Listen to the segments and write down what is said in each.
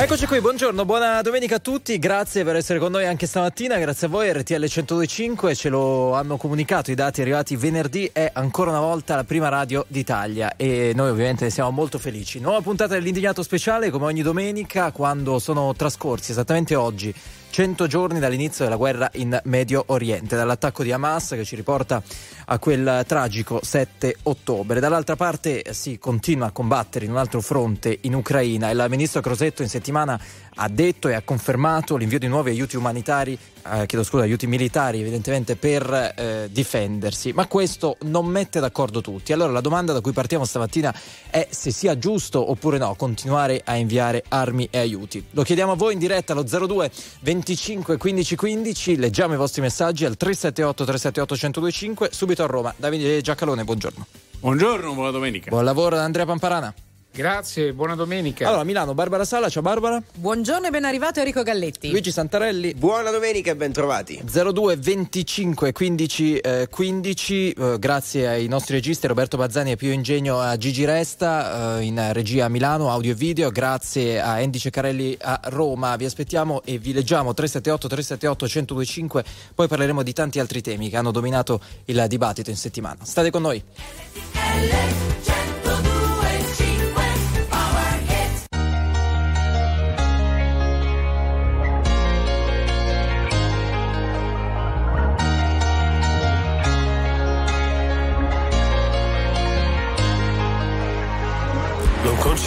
Eccoci qui, buongiorno, buona domenica a tutti, grazie per essere con noi anche stamattina, grazie a voi RTL 1025, ce lo hanno comunicato i dati arrivati venerdì, è ancora una volta la prima radio d'Italia e noi ovviamente ne siamo molto felici. Nuova puntata dell'indignato speciale come ogni domenica quando sono trascorsi esattamente oggi 100 giorni dall'inizio della guerra in Medio Oriente, dall'attacco di Hamas che ci riporta a quel tragico 7 ottobre. Dall'altra parte si continua a combattere in un altro fronte in Ucraina e il ministro Crosetto in settimana ha detto e ha confermato l'invio di nuovi aiuti umanitari, eh, chiedo scusa, aiuti militari evidentemente per eh, difendersi, ma questo non mette d'accordo tutti. Allora la domanda da cui partiamo stamattina è se sia giusto oppure no continuare a inviare armi e aiuti. Lo chiediamo a voi in diretta allo 02 25 15 15, leggiamo i vostri messaggi al 378 378 1025, subito a Roma. Davide Giacalone, buongiorno. Buongiorno, buona domenica. Buon lavoro da Andrea Pamparana. Grazie, buona domenica. Allora, Milano, Barbara Sala, ciao Barbara. Buongiorno e ben arrivato Enrico Galletti. Luigi Santarelli. Buona domenica e bentrovati. 02 25 15 eh, 15, eh, grazie ai nostri registi Roberto Bazzani e Pio Ingegno a Gigi Resta eh, in regia a Milano, audio e video, grazie a Andy Ceccarelli a Roma. Vi aspettiamo e vi leggiamo 378 378 125. poi parleremo di tanti altri temi che hanno dominato il dibattito in settimana. State con noi. LTL 102.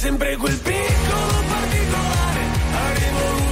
Sempre quel piccolo particolare, avrei voluto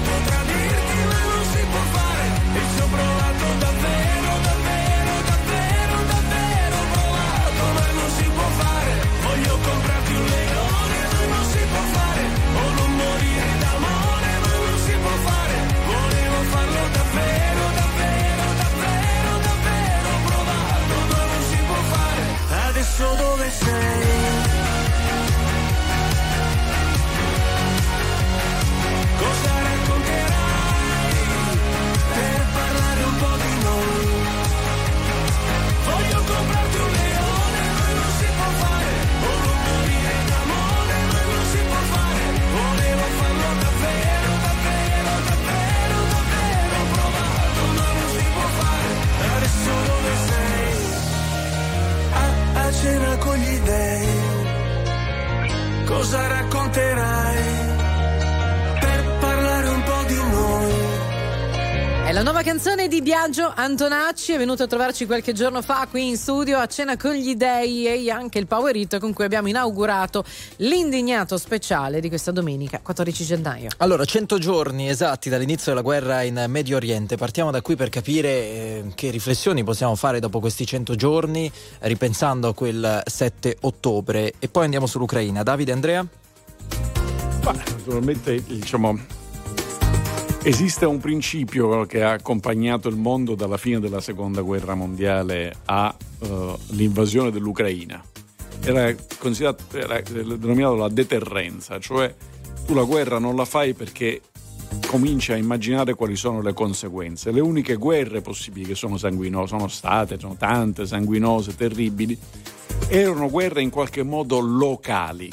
cosa racconterai? La nuova canzone di Biagio Antonacci, è venuto a trovarci qualche giorno fa qui in studio a cena con gli dei e anche il Power It con cui abbiamo inaugurato l'indignato speciale di questa domenica 14 gennaio. Allora, 100 giorni esatti dall'inizio della guerra in Medio Oriente. Partiamo da qui per capire eh, che riflessioni possiamo fare dopo questi 100 giorni, ripensando a quel 7 ottobre. E poi andiamo sull'Ucraina. Davide Andrea? Ma, naturalmente, diciamo, esiste un principio che ha accompagnato il mondo dalla fine della seconda guerra mondiale all'invasione dell'Ucraina. era era denominato la deterrenza, cioè tu la guerra non la fai perché cominci a immaginare quali sono le conseguenze. Le uniche guerre possibili che sono sanguinose, sono state, sono tante, sanguinose, terribili, erano guerre in qualche modo locali.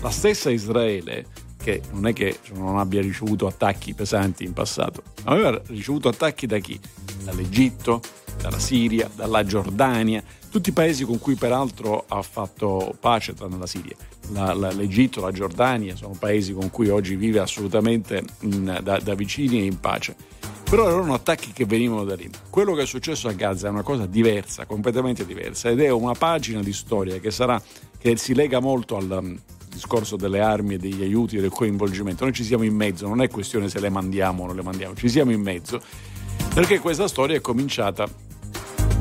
La stessa Israele, che non è che non abbia ricevuto attacchi pesanti in passato, aveva ricevuto attacchi da chi? Dall'Egitto, dalla Siria, dalla Giordania, tutti i paesi con cui peraltro ha fatto pace, tranne la Siria. La, la, L'Egitto, la Giordania sono paesi con cui oggi vive assolutamente in, da, da vicini e in pace. Però erano attacchi che venivano da lì. Quello che è successo a Gaza è una cosa diversa, completamente diversa, ed è una pagina di storia che, sarà, che si lega molto al discorso delle armi e degli aiuti e del coinvolgimento. Noi ci siamo in mezzo, non è questione se le mandiamo o non le mandiamo, ci siamo in mezzo, perché questa storia è cominciata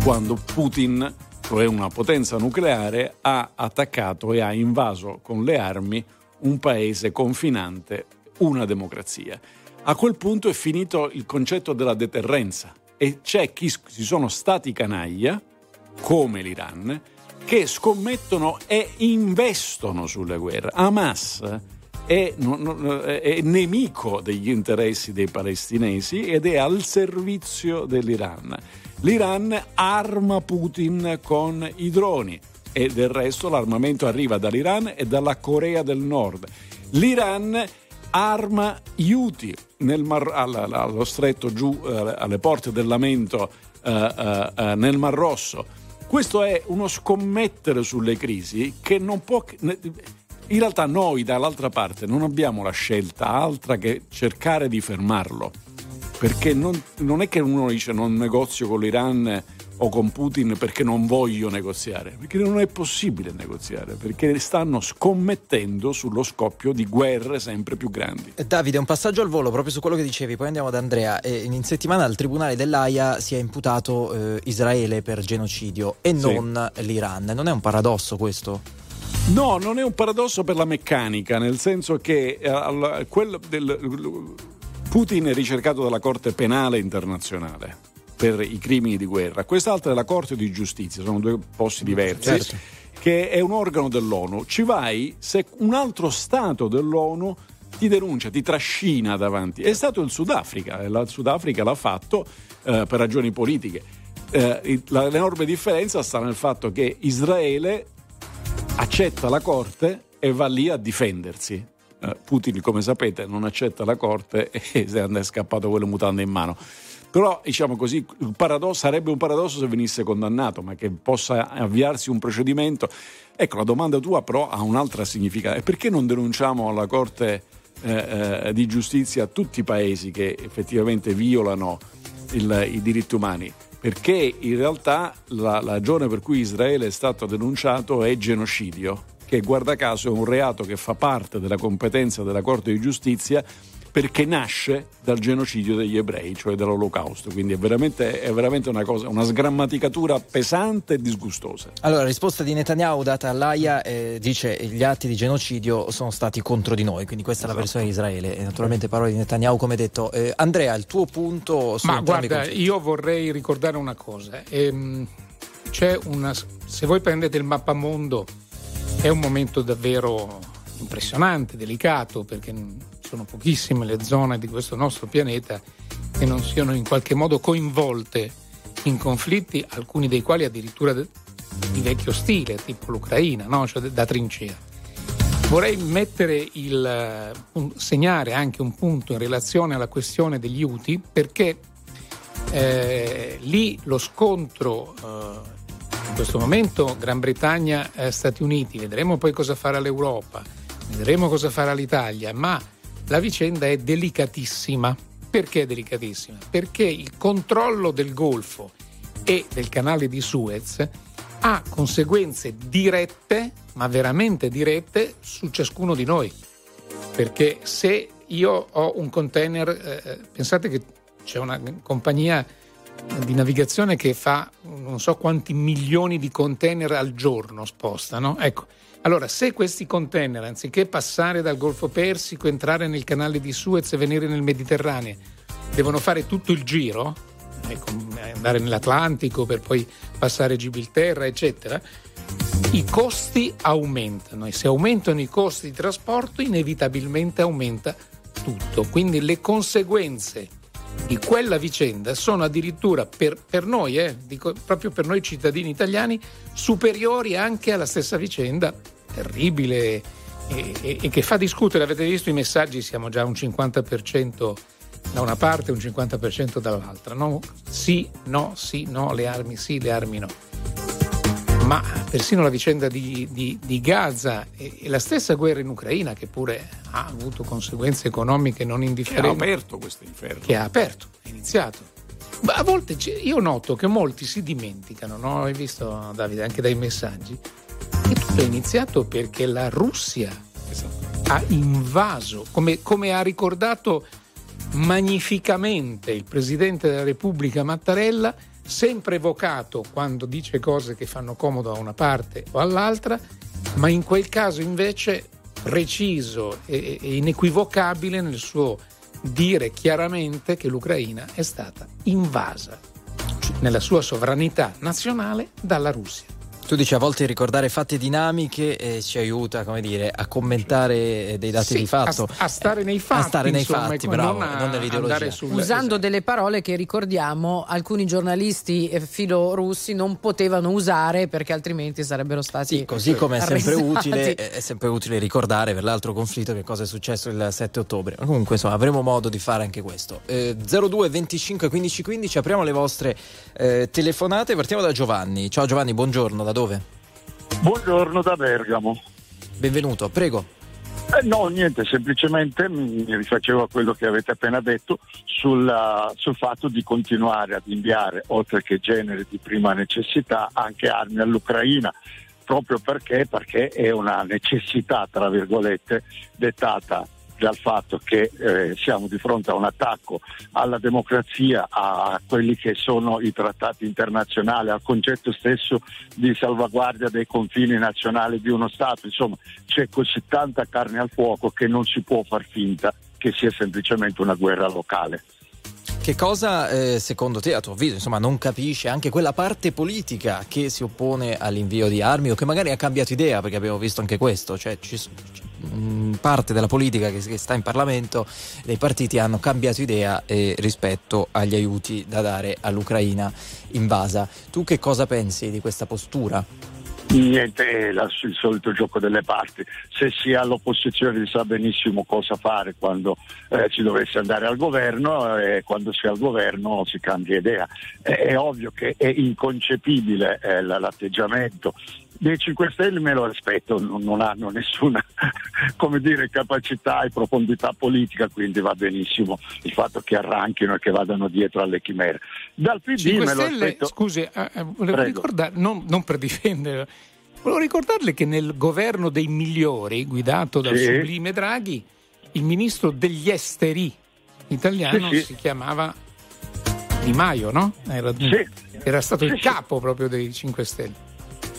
quando Putin cioè una potenza nucleare, ha attaccato e ha invaso con le armi un paese confinante, una democrazia. A quel punto è finito il concetto della deterrenza e c'è chi si sono stati canaglia, come l'Iran, che scommettono e investono sulle guerre. Hamas è, è, nemico degli interessi dei palestinesi ed è al servizio dell'Iran. L'Iran arma Putin con i droni e del resto l'armamento arriva dall'Iran e dalla Corea del Nord. L'Iran arma Houthi Mar, allo stretto giù eh, alle porte del lamento eh, eh, eh, nel Mar Rosso. Questo è uno scommettere sulle crisi che non può... In realtà noi dall'altra parte non abbiamo la scelta altra che cercare di fermarlo perché non, non, è che uno dice non negozio con l'Iran o con Putin perché non voglio negoziare, perché non è possibile negoziare, perché stanno scommettendo sullo scoppio di guerre sempre più grandi. Eh, Davide, un passaggio al volo proprio su quello che dicevi, poi andiamo ad Andrea. in settimana al Tribunale dell'AIA si è imputato eh, Israele per genocidio e non sì. l'Iran. Non è un paradosso questo? No, non è un paradosso per la meccanica, nel senso che eh, quello del Putin è ricercato dalla Corte Penale Internazionale per i crimini di guerra, quest'altra è la Corte di Giustizia, sono due posti diversi. Certo. Che è un organo dell'ONU. Ci vai se un altro Stato dell'ONU ti denuncia, ti trascina davanti. È stato il Sudafrica, e il Sudafrica l'ha fatto eh, per ragioni politiche. Eh, l'enorme differenza sta nel fatto che Israele accetta la Corte e va lì a difendersi. Eh, Putin, come sapete, non accetta la corte e è scappato con le mutande in mano. Però, diciamo così, sarebbe un paradosso se venisse condannato, ma che possa avviarsi un procedimento. Ecco, la domanda tua però ha un'altra significato. E perché non denunciamo alla Corte eh, eh, di giustizia tutti i paesi che effettivamente violano il, i diritti umani? Perché in realtà la, la ragione per cui Israele è stato denunciato è genocidio che guarda caso è un reato che fa parte della competenza della Corte di Giustizia perché nasce dal genocidio degli ebrei, cioè dall'olocausto. Quindi è veramente, è veramente una, cosa, una sgrammaticatura pesante e disgustosa. Allora, la risposta di Netanyahu data all'AIA eh, dice che gli atti di genocidio sono stati contro di noi, quindi questa esatto. è la esatto. versione di Israele. E naturalmente parole di Netanyahu, come detto. Eh, Andrea, il tuo punto su Ma guarda, io vorrei ricordare una cosa. Ehm, c'è una, se voi prendete il mappamondo è un momento davvero impressionante, delicato, perché sono pochissime le zone di questo nostro pianeta che non siano in qualche modo coinvolte in conflitti, alcuni dei quali addirittura di vecchio stile, tipo l'Ucraina, no? cioè da trincea. Vorrei mettere il, segnare anche un punto in relazione alla questione degli UTI perché eh, lì lo scontro eh, in questo momento Gran Bretagna e Stati Uniti, vedremo poi cosa farà l'Europa, vedremo cosa farà l'Italia, ma la vicenda è delicatissima. Perché è delicatissima? Perché il controllo del Golfo e del canale di Suez ha conseguenze dirette, ma veramente dirette, su ciascuno di noi. Perché se io ho un container, eh, eh pensate che c'è una compagnia di navigazione che fa non so quanti milioni di container al giorno spostano. Ecco, allora se questi container, anziché passare dal Golfo Persico, entrare nel canale di Suez e venire nel Mediterraneo, devono fare tutto il giro, andare nell'Atlantico per poi passare Gibilterra, eccetera, i costi aumentano e se aumentano i costi di trasporto inevitabilmente aumenta tutto. Quindi le conseguenze di quella vicenda sono addirittura per, per noi, eh, dico, proprio per noi cittadini italiani, superiori anche alla stessa vicenda terribile e, e, e che fa discutere. Avete visto i messaggi, siamo già un 50% da una parte un 50% dall'altra. No? Sì, no, sì, no, le armi sì, le armi no. Ma persino la vicenda di, di, di Gaza e, e, la stessa guerra in Ucraina, che pure ha avuto conseguenze economiche non indifferenti. Che ha aperto questo inferno. Che ha aperto, è iniziato. Ma a volte io noto che molti si dimenticano, no? Hai visto Davide anche dai messaggi, che tutto è iniziato perché la Russia esatto. ha invaso, come, come ha ricordato magnificamente il Presidente della Repubblica Mattarella, sempre evocato quando dice cose che fanno comodo a una parte o all'altra, ma in quel caso invece preciso e, e inequivocabile nel suo dire chiaramente che l'Ucraina è stata invasa nella sua sovranità nazionale dalla Russia. Tu dici a volte ricordare fatti e dinamiche eh, ci aiuta, come dire, a commentare dei dati sì, di fatto. A, a, stare nei fatti. A stare nei insomma, fatti, bravo, non, non nell'ideologia. Sul, Usando esatto. delle parole che ricordiamo alcuni giornalisti filo-russi non potevano usare perché altrimenti sarebbero stati Sì, così come è sempre, utile, è sempre utile ricordare per l'altro conflitto che cosa è successo il 7 ottobre. Comunque insomma avremo modo di fare anche questo. Eh, 02 25 15 15 apriamo le vostre eh, telefonate, partiamo da Giovanni. Ciao Giovanni, buongiorno, da dove? Buongiorno da Bergamo. Benvenuto, prego. Eh no, niente, semplicemente mi rifacevo a quello che avete appena detto sulla, sul fatto di continuare ad inviare, oltre che generi di prima necessità, anche armi all'Ucraina, proprio perché, perché è una necessità, tra virgolette, dettata dal fatto che eh, siamo di fronte a un attacco alla democrazia, a quelli che sono i trattati internazionali, al concetto stesso di salvaguardia dei confini nazionali di uno Stato. Insomma, c'è così tanta carne al fuoco che non si può far finta che sia semplicemente una guerra locale. Che cosa eh, secondo te, a tuo avviso, insomma, non capisce anche quella parte politica che si oppone all'invio di armi o che magari ha cambiato idea, perché abbiamo visto anche questo, cioè ci, mh, parte della politica che, che, sta in Parlamento, dei partiti hanno cambiato idea eh, rispetto agli aiuti da dare all'Ucraina invasa. Tu che cosa pensi di questa postura? Niente, è il solito gioco delle parti. Se si è all'opposizione si sa benissimo cosa fare quando eh, si dovesse andare al governo e quando si è al governo si cambia idea. È, è ovvio che è inconcepibile eh, l'atteggiamento dei 5 Stelle me lo aspetto, non, non hanno nessuna dire, capacità e profondità politica, quindi va benissimo il fatto che arranchino e che vadano dietro alle chimere. Dal PD 5 me lo Stelle, aspetto... Scusi, eh, eh, volevo ricordare, non, non per difendere, volevo ricordarle che nel governo dei migliori, guidato dal sì. sublime Draghi, il ministro degli esteri italiano sì, sì. si chiamava Di Maio, no? Era, era stato il capo proprio dei 5 Stelle.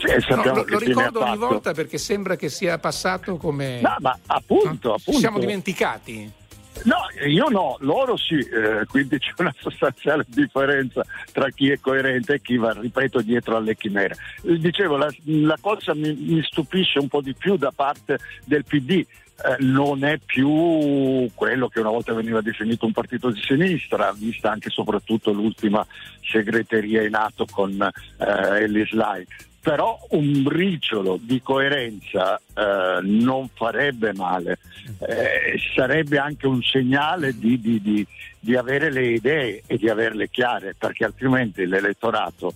Sì, no, lo, lo ricordo ogni volta perché sembra che sia passato come. No, ma appunto, no? appunto. Ci siamo dimenticati. No, io no, loro sì, eh, quindi c'è una sostanziale differenza tra chi è coerente e chi va, ripeto, dietro alle chimere. Eh, dicevo, la, la cosa mi, mi, stupisce un po' di più da parte del PD. Eh, non è più quello che una volta veniva definito un partito di sinistra, vista anche e soprattutto l'ultima segreteria in atto con eh, Ellis Lai però un briciolo di coerenza eh, non farebbe male, eh, sarebbe anche un segnale di, di, di, di, avere le idee e di averle chiare, perché altrimenti l'elettorato,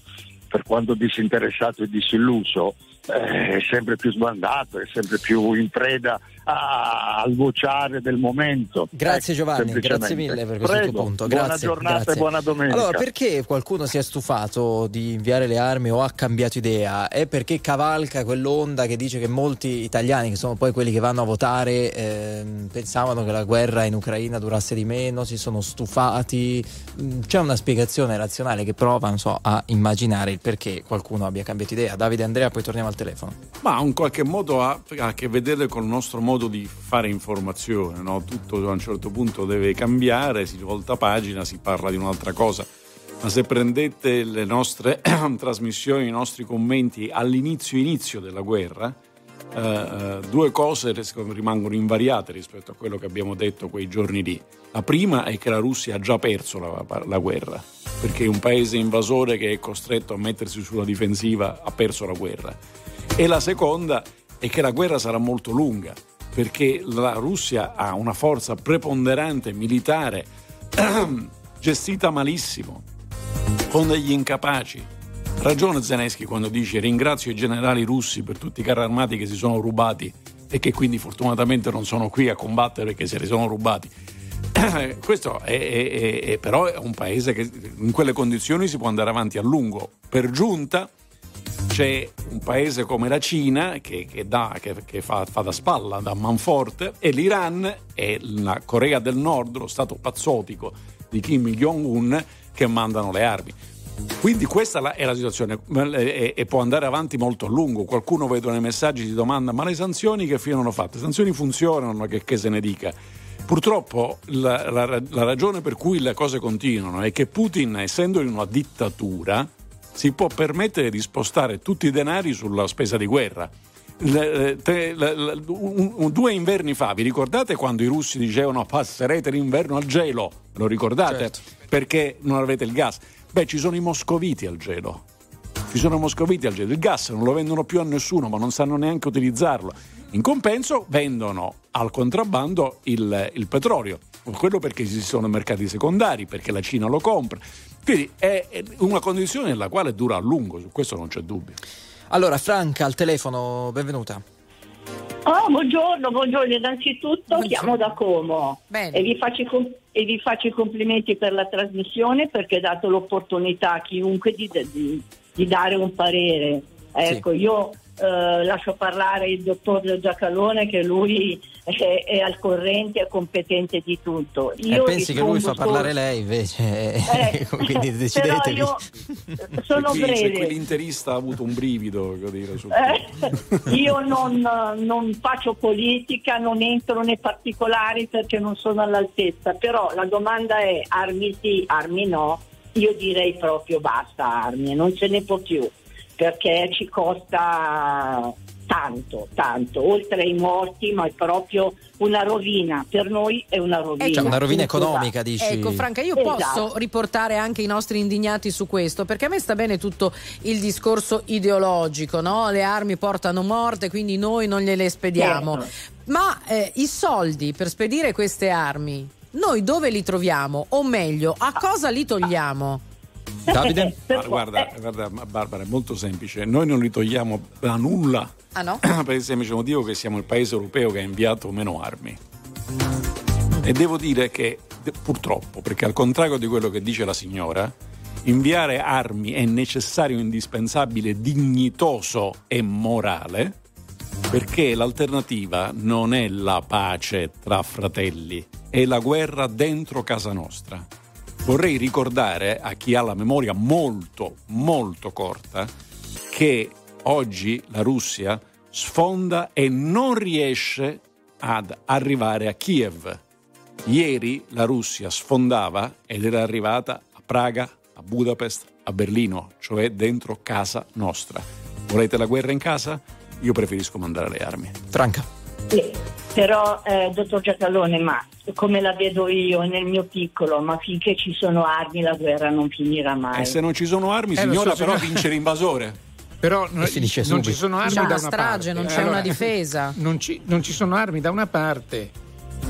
per quanto disinteressato e disilluso, è sempre più sbandato, è sempre più in preda al vociare del momento. Grazie ecco, Giovanni, grazie mille per questo Prego, punto. Grazie, buona giornata grazie. e buona domenica. Allora, perché qualcuno si è stufato di inviare le armi o ha cambiato idea? È perché cavalca quell'onda che dice che molti italiani, che sono poi quelli che vanno a votare, eh, pensavano che la guerra in Ucraina durasse di meno, si sono stufati. Mm, c'è una spiegazione razionale che prova, so, a immaginare il perché qualcuno abbia cambiato idea. Davide Andrea, poi torniamo al telefono. Ma in qualche modo ha, ha a che vedere con il nostro modo di fare informazione, no? tutto a un certo punto deve cambiare, si volta pagina, si parla di un'altra cosa. ma se prendete le nostre trasmissioni, i nostri commenti all'inizio inizio della guerra, eh, eh, due cose rimangono invariate rispetto a quello che abbiamo detto quei giorni lì. La prima è che la Russia ha già perso la, la guerra, perché un paese invasore che è costretto a mettersi sulla difensiva ha perso la guerra. E la seconda è che la guerra sarà molto lunga, perché la Russia ha una forza preponderante militare gestita malissimo, con degli incapaci. Ragione Zelensky quando dice ringrazio i generali russi per tutti i carri armati che si sono rubati e che quindi fortunatamente non sono qui a combattere perché se li sono rubati. Questo è, è, è, però è un paese che in quelle condizioni si può andare avanti a lungo. Per giunta c'è un paese come la Cina che, che, dà, che, che fa, fa, da spalla, da manforte, e l'Iran e la Corea del Nord, lo stato pazzotico di Kim Jong-un, che mandano le armi. Quindi questa è la situazione e, può andare avanti molto a lungo. Qualcuno vedo nei messaggi si domanda ma le sanzioni che fine hanno fatto? Le sanzioni funzionano, che, che se ne dica. Purtroppo la, la, la ragione per cui le cose continuano è che Putin, essendo in una dittatura, si può permettere di spostare tutti i denari sulla spesa di guerra. Le, te, le, le, un, un, due inverni fa, vi ricordate quando i russi dicevano passerete l'inverno al gelo? Lo ricordate? Certo. Perché non avete il gas? Beh, ci sono i moscoviti al gelo. Ci sono i moscoviti al gelo. Il gas non lo vendono più a nessuno, ma non sanno neanche utilizzarlo. In compenso vendono al contrabbando il, il petrolio. Quello perché ci sono mercati secondari, perché la Cina lo compra. Quindi è una condizione nella quale dura a lungo, su questo non c'è dubbio. Allora, Franca al telefono, benvenuta. Oh, buongiorno, buongiorno. Innanzitutto buongiorno. chiamo da Como e vi, com- e vi, faccio i complimenti per la trasmissione perché ha dato l'opportunità a chiunque di, di, di dare un parere. Ecco, sì. io eh, lascio parlare il dottor Giacalone che lui è, è, al corrente, è competente di tutto. Eh, io eh, pensi che lui fa parlare lei invece, eh, quindi decidetevi. Io sono qui, breve. Quell'interista ha avuto un brivido, dire, eh, io non, non, faccio politica, non entro nei particolari perché non sono all'altezza, però la domanda è armi sì, armi no. Io direi proprio basta armi, non ce ne può più perché ci costa tanto, tanto, oltre ai morti, ma è proprio una rovina. Per noi è una rovina. Eh, cioè una rovina economica, dici? Ecco, Franca, io esatto. posso riportare anche i nostri indignati su questo, perché a me sta bene tutto il discorso ideologico, no? Le armi portano morte, quindi noi non gliele spediamo. Certo. Ma eh, i soldi per spedire queste armi, noi dove li troviamo? O meglio, a cosa li togliamo? Davide? guarda, guarda, Barbara, è molto semplice. Noi non li togliamo da nulla. Ah no? per il semplice motivo che siamo il paese europeo che ha inviato meno armi. E devo dire che, purtroppo, perché al contrario di quello che dice la signora, inviare armi è necessario, indispensabile, dignitoso e morale, perché l'alternativa non è la pace tra fratelli, è la guerra dentro casa nostra. Vorrei ricordare a chi ha la memoria molto, molto corta che oggi la Russia sfonda e non riesce ad arrivare a Kiev. Ieri la Russia sfondava ed era arrivata a Praga, a Budapest, a Berlino, cioè dentro casa nostra. Volete la guerra in casa? Io preferisco mandare le armi. Franca. Sì, però, eh, dottor Giacalone, ma come la vedo io nel mio piccolo, ma finché ci sono armi la guerra non finirà mai. E se non ci sono armi, eh, signora, so, però vince l'invasore. Però non, non ci sono armi c'è da una strage, parte. non c'è allora, una difesa. Non ci, non ci sono armi da una parte.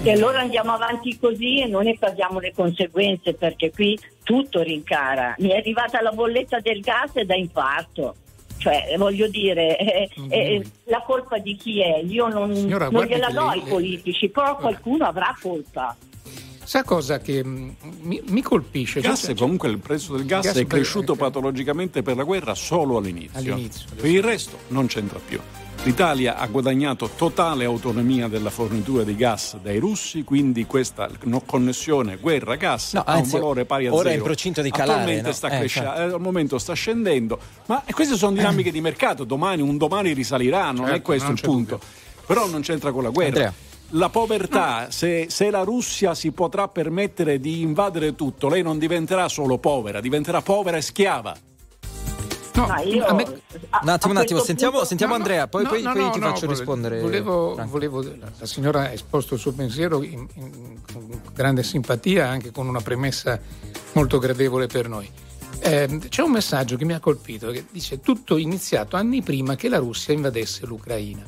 E allora andiamo avanti così e noi ne paghiamo le conseguenze perché qui tutto rincara. Mi è arrivata la bolletta del gas e da infarto. Cioè, voglio dire, eh, eh, la colpa di chi è? Io non, Signora, non gliela do ai politici, però qualcuno avrà colpa. Sa cosa che mm, mi, mi colpisce? Il gas, cioè, comunque il prezzo del gas, gas è cresciuto per... patologicamente per la guerra solo all'inizio. all'inizio per il resto non c'entra più. L'Italia ha guadagnato totale autonomia della fornitura di gas dai russi, quindi questa connessione guerra-gas no, ha un valore pari a ora zero. Ora è in procinto di calare. Attualmente no? sta eh, crescendo, certo. al momento sta scendendo, ma queste sono dinamiche di mercato, domani un domani risalirà, non certo, è questo non il punto. Dubbio. Però non c'entra con la guerra. Andrea. la povertà, se, se, la Russia si potrà permettere di invadere tutto, lei non diventerà solo povera, diventerà povera e schiava. No, io, me... un attimo, un attimo, sentiamo, punto... sentiamo no, Andrea, poi, no, poi, poi ti faccio rispondere. Volevo, volevo, la signora ha esposto il suo pensiero in, in, con grande simpatia, anche con una premessa molto gradevole per noi. Eh, c'è un messaggio che mi ha colpito che dice tutto iniziato anni prima che la Russia invadesse l'Ucraina.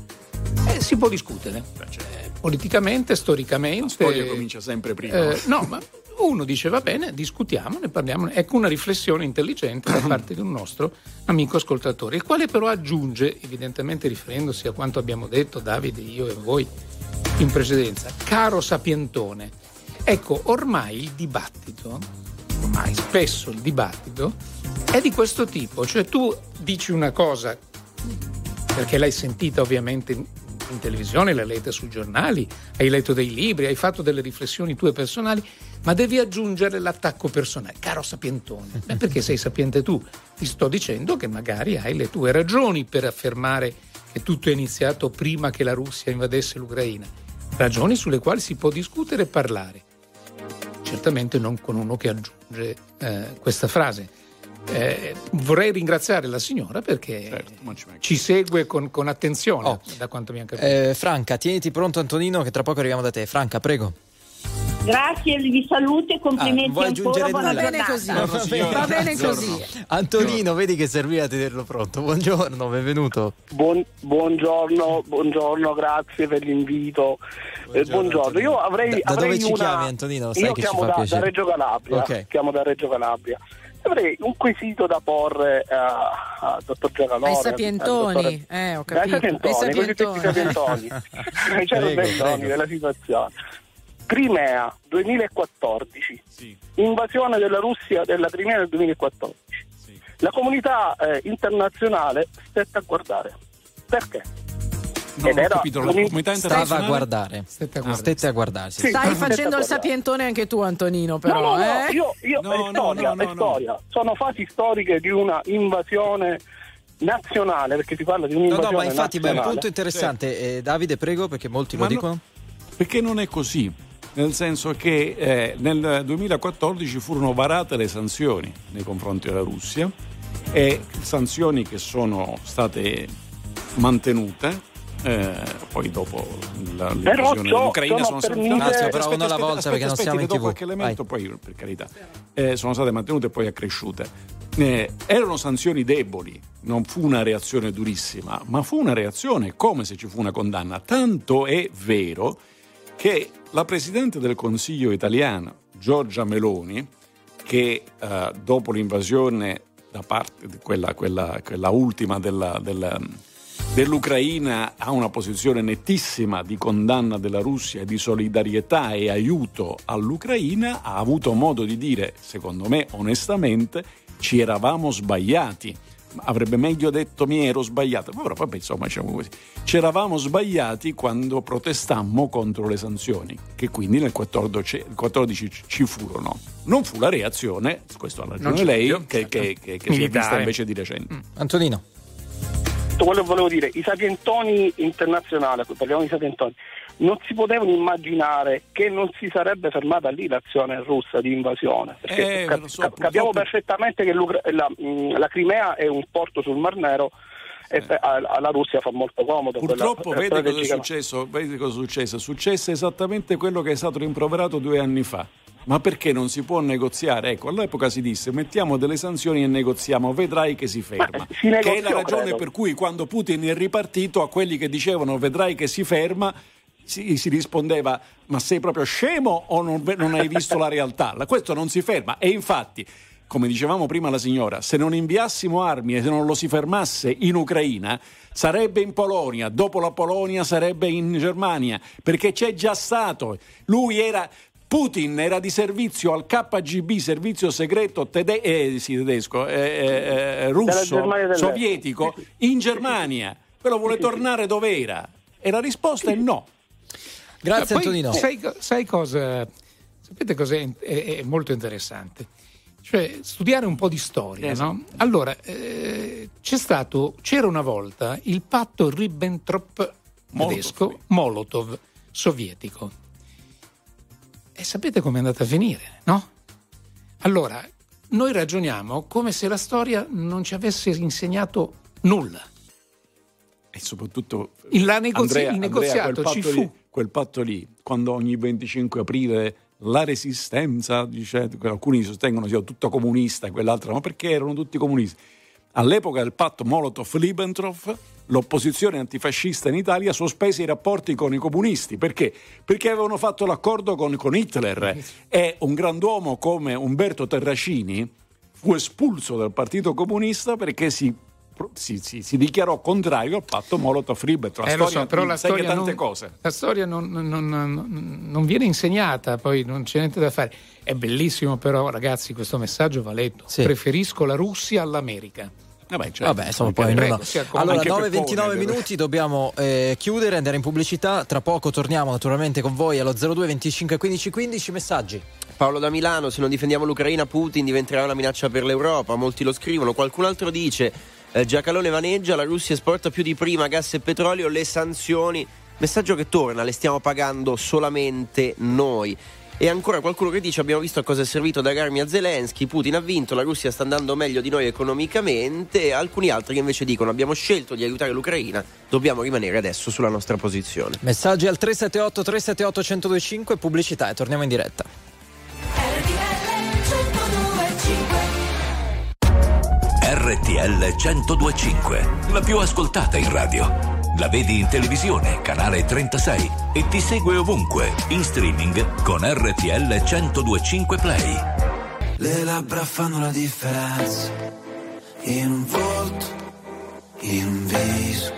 Eh, si può discutere, cioè, politicamente, storicamente. La storia comincia sempre prima. Eh, no, ma uno dice va bene, discutiamo, ne parliamo. Ecco una riflessione intelligente da parte di un nostro amico ascoltatore, il quale però aggiunge, evidentemente riferendosi a quanto abbiamo detto Davide, io e voi in precedenza, caro sapientone, ecco ormai il dibattito, ormai spesso il dibattito è di questo tipo, cioè tu dici una cosa perché l'hai sentita ovviamente in televisione, l'hai letta sui giornali, hai letto dei libri, hai fatto delle riflessioni tue personali, ma devi aggiungere l'attacco personale. Caro sapientone, beh, perché sei sapiente tu? Ti sto dicendo che magari hai le tue ragioni per affermare che tutto è iniziato prima che la Russia invadesse l'Ucraina. Ragioni sulle quali si può discutere e parlare. Certamente non con uno che aggiunge eh, questa frase. Eh, vorrei ringraziare la signora perché certo, ci segue con, con attenzione, oh. da quanto mi ha capito. Eh, Franca, tieniti pronto Antonino che tra poco arriviamo da te. Franca, prego. Grazie, vi saluto e complimenti ah, ancora. Va bene così. Va bene così. Antonino, vedi che serviva a tenerlo pronto. Buongiorno, benvenuto. Buon, buongiorno, buongiorno, grazie per l'invito. Buongiorno. Eh, buongiorno. Io avrei, da, da avrei dove ci una... chiami Antonino? Sai Io che chiamo da, da, Reggio Calabria. Okay. Chiamo da Reggio Calabria avrei un quesito da porre al dottor Gianalone. Ai sapientoni, dottore... eh, ho capito. Ai sapientoni, ai sapientoni. sapientoni. ai sapientoni della situazione. Crimea 2014, sì. invasione della Russia della Crimea nel 2014. Sì. La comunità eh, internazionale stette a guardare. Perché? Non Ed era capito, la comunità Stava a guardare. Stette a, guardare. Stette a guardarsi. Sì, Stai facendo il sapientone anche tu, Antonino, però. No, no, no, eh? io, io no, è storia, no, è storia. Sono fasi storiche di una invasione nazionale, perché si parla di un'invasione No, no, ma infatti nazionale. ma è un punto interessante. Eh, Davide, prego, perché molti ma lo dicono. perché non è così nel senso che eh, nel 2014 furono varate le sanzioni nei confronti della Russia e sanzioni che sono state mantenute eh, poi dopo la, l'invasione dell'Ucraina sono, state mantenute però uno alla volta perché non siamo in tv qualche elemento poi per carità. Eh, sono state mantenute e poi accresciute eh, erano sanzioni deboli non fu una reazione durissima ma fu una reazione come se ci fu una condanna. Tanto è vero che la Presidente del Consiglio italiano, Giorgia Meloni, che eh, dopo l'invasione da parte di quella, quella, quella ultima della, della, dell'Ucraina ha una posizione nettissima di condanna della Russia, di solidarietà e aiuto all'Ucraina, ha avuto modo di dire, secondo me onestamente, ci eravamo sbagliati avrebbe meglio detto mi ero sbagliato, però vabbè insomma diciamo così. C'eravamo sbagliati quando protestammo contro le sanzioni, che quindi nel 14, 14 ci furono. Non fu la reazione, questo ha ragione lei, io, che, certo. che, che, che si è vista invece di recente. Mm. Antonino quello che volevo dire, i sapientoni internazionali, parliamo di sapientoni, non si potevano immaginare che non si sarebbe fermata lì l'azione russa di invasione. Perché eh, cap- so, cap- capiamo perfettamente che la, mm, la Crimea è un porto sul Mar Nero e eh. alla Russia fa molto comodo. Purtroppo vedi cosa, è successo, vedi cosa è successo? È successo esattamente quello che è stato rimproverato due anni fa. Ma perché non si può negoziare? Ecco, all'epoca si disse mettiamo delle sanzioni e negoziamo, vedrai che si ferma. Si che è la ragione credo. per cui quando Putin è ripartito a quelli che dicevano vedrai che si ferma, si, si, rispondeva ma sei proprio scemo o non, non hai visto la realtà? Questo non si ferma e infatti come dicevamo prima la signora, se non inviassimo armi e se non lo si fermasse in Ucraina, sarebbe in Polonia, dopo la Polonia sarebbe in Germania, perché c'è già stato. Lui era Putin era di servizio al KGB, servizio segreto tede- eh, sì, tedesco, eh, eh, eh russo, sovietico, in Germania. Quello vuole tornare dove era. E la risposta è no. Grazie Poi, Antonino. Sai, sai cosa? Sapete cos'è è, è molto interessante? Cioè, studiare un po' di storia, esatto. no? Allora, eh, c'è stato, c'era una volta il patto Ribbentrop tedesco, Molotov, sovietico. E sapete com'è andata a finire, no? Allora, noi ragioniamo come se la storia non ci avesse insegnato nulla. E soprattutto il, negozia- Andrea, il negoziato Andrea, ci fu. Lì, quel patto lì, quando ogni 25 aprile la resistenza, dice, alcuni sostengono sia tutto comunista, quell'altra ma perché erano tutti comunisti. All'epoca del patto Molotov-Ribbentrop, l'opposizione antifascista in Italia sospese i rapporti con i comunisti. Perché? Perché avevano fatto l'accordo con, con Hitler e un granduomo come Umberto Terracini fu espulso dal Partito Comunista perché si si, si, si, dichiarò contrario al patto Molotov-Ribbentrop. Eh, so, però la storia, non, la storia non, non, non, viene insegnata, poi non c'è niente da fare. È bellissimo, però, ragazzi, questo messaggio va letto. Sì. Preferisco la Russia all'America. Vabbè, certo. Vabbè insomma, poi Prego, Allora, 9-29 minuti, dobbiamo eh, chiudere, andare in pubblicità. Tra poco torniamo naturalmente con voi allo 02 25 15 15. Messaggi. Paolo da Milano, se non difendiamo l'Ucraina, Putin diventerà una minaccia per l'Europa. Molti lo scrivono. Qualcun altro dice: eh, Giacalone vaneggia, la Russia esporta più di prima gas e petrolio, le sanzioni. Messaggio che torna, le stiamo pagando solamente noi. E ancora qualcuno che dice abbiamo visto a cosa è servito dare armi a Zelensky, Putin ha vinto, la Russia sta andando meglio di noi economicamente, e alcuni altri che invece dicono abbiamo scelto di aiutare l'Ucraina, dobbiamo rimanere adesso sulla nostra posizione. Messaggi al 378 378 1025, pubblicità e torniamo in diretta. RTL 1025, la più ascoltata in radio. La vedi in televisione, canale 36 e ti segue ovunque, in streaming con RTL 1025 Play. Le labbra fanno la differenza in un volto, in un viso.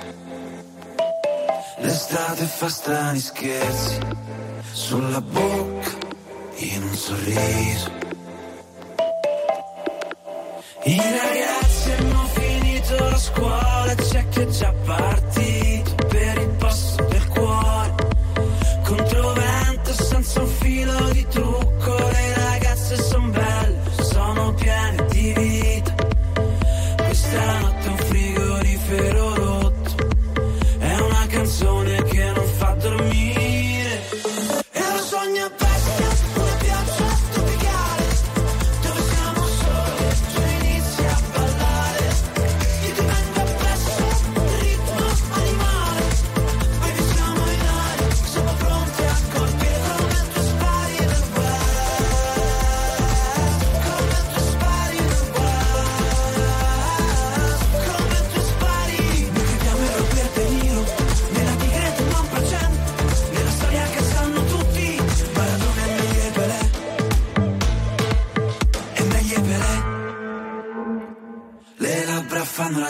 L'estate fa strani scherzi sulla bocca, in un sorriso. I ragazzi finito la scuola, c'è chi è già partito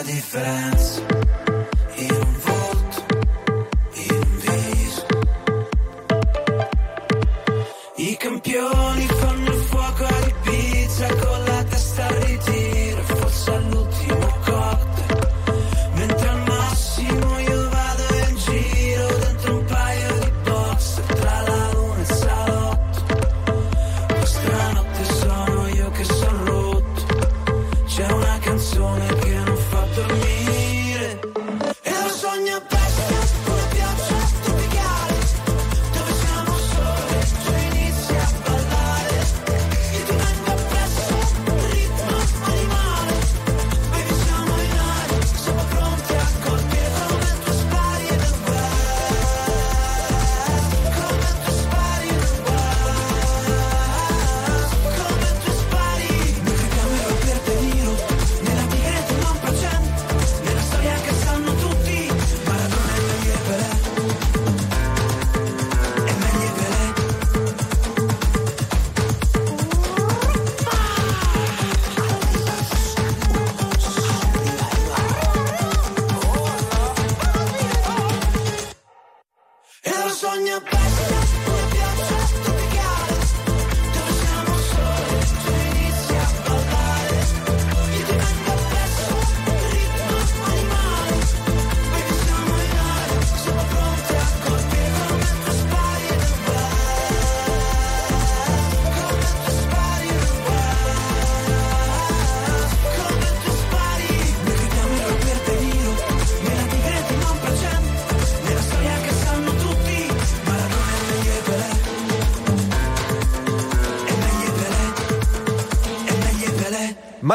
differenza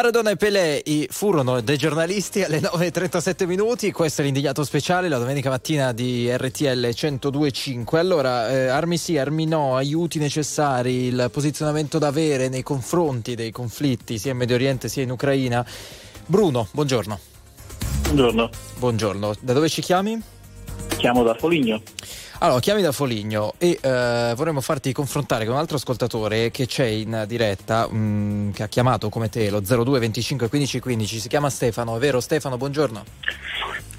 Maradona e Pelé furono dei giornalisti alle 9.37 minuti, questo è l'indignato speciale, la domenica mattina di RTL 102.5. Allora, eh, armi sì, armi no, aiuti necessari, il posizionamento da avere nei confronti dei conflitti sia in Medio Oriente sia in Ucraina. Bruno, buongiorno. Buongiorno. Buongiorno, da dove ci chiami? Chiamo da Foligno. Allora, chiami da Foligno e eh, vorremmo farti confrontare con un altro ascoltatore che c'è in diretta, mh, mm, che ha chiamato come te lo 02 25 15 15, si chiama Stefano, è vero Stefano? Buongiorno.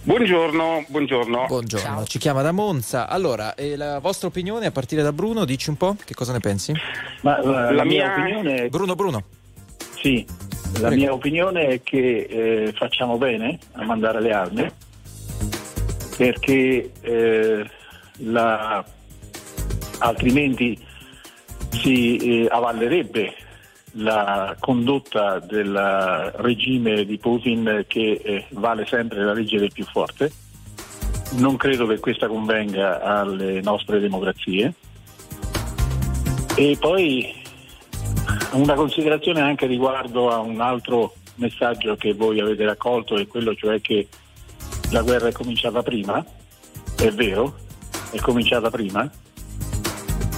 Buongiorno, buongiorno. Buongiorno, Ciao. ci chiama da Monza. Allora, eh, la vostra opinione a partire da Bruno, dici un po' che cosa ne pensi? Ma, la, la mia, mia opinione... Bruno, Bruno. Sì, la Prego. mia opinione è che eh, facciamo bene a mandare le armi perché eh, la, altrimenti si eh, avallerebbe la condotta del regime di Putin che eh, vale sempre la legge del più forte. Non credo che questa convenga alle nostre democrazie. E poi una considerazione anche riguardo a un altro messaggio che voi avete raccolto, è quello cioè che la guerra è cominciata prima, è vero, è cominciata prima,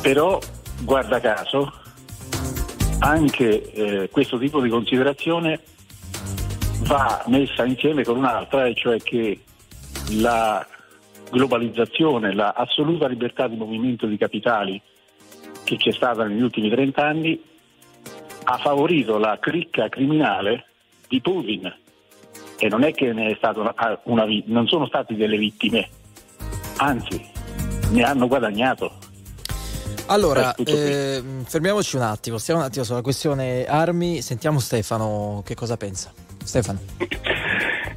però guarda caso anche eh, questo tipo di considerazione va messa insieme con un'altra, e cioè che la globalizzazione, la assoluta libertà di movimento di capitali che c'è stata negli ultimi 30 anni ha favorito la cricca criminale di Putin. E non è che ne è stata una, una, non sono stati delle vittime, anzi ne hanno guadagnato. Allora, eh, fermiamoci un attimo, stiamo un attimo sulla questione armi, sentiamo Stefano che cosa pensa. Stefano.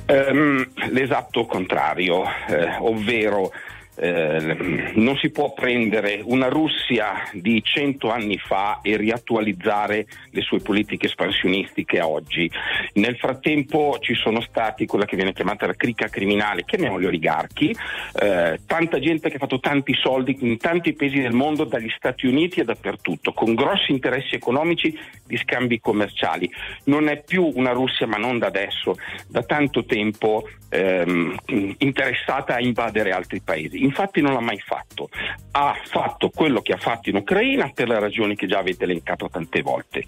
Um, l'esatto contrario, eh, ovvero eh, non si può prendere una Russia di cento anni fa e riattualizzare le sue politiche espansionistiche oggi. Nel frattempo ci sono stati quella che viene chiamata la cricca criminale, chiamiamoli oligarchi, eh, tanta gente che ha fatto tanti soldi in tanti paesi del mondo, dagli Stati Uniti e dappertutto, con grossi interessi economici di scambi commerciali. Non è più una Russia, ma non da adesso, da tanto tempo ehm, interessata a invadere altri paesi infatti non l'ha mai fatto. Ha fatto quello che ha fatto in Ucraina per le ragioni che già avete elencato tante volte.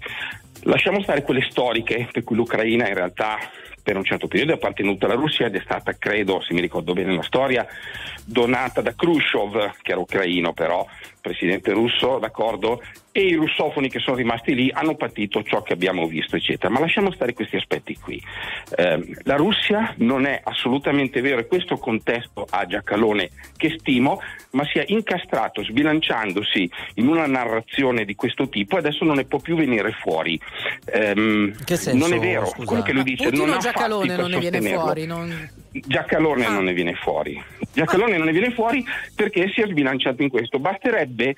Lasciamo stare quelle storiche per cui l'Ucraina in realtà per un certo periodo è appartenuta alla Russia ed è stata, credo, se mi ricordo bene la storia, donata da Khrushchev, che era ucraino però, presidente russo, d'accordo, e i russofoni che sono rimasti lì hanno patito ciò che abbiamo visto, eccetera. Ma lasciamo stare questi aspetti qui. Eh, la Russia non è assolutamente vero, e questo contesto a Giacalone che stimo, ma si è incastrato sbilanciandosi in una narrazione di questo tipo e adesso non ne può più venire fuori. Eh, che senso, non è vero scusa. quello che lui dice. Non Giacalone non ne viene fuori. Non... Giacalone ah. non ne viene fuori. Giacalone ah. non ne viene fuori perché si è sbilanciato in questo. Basterebbe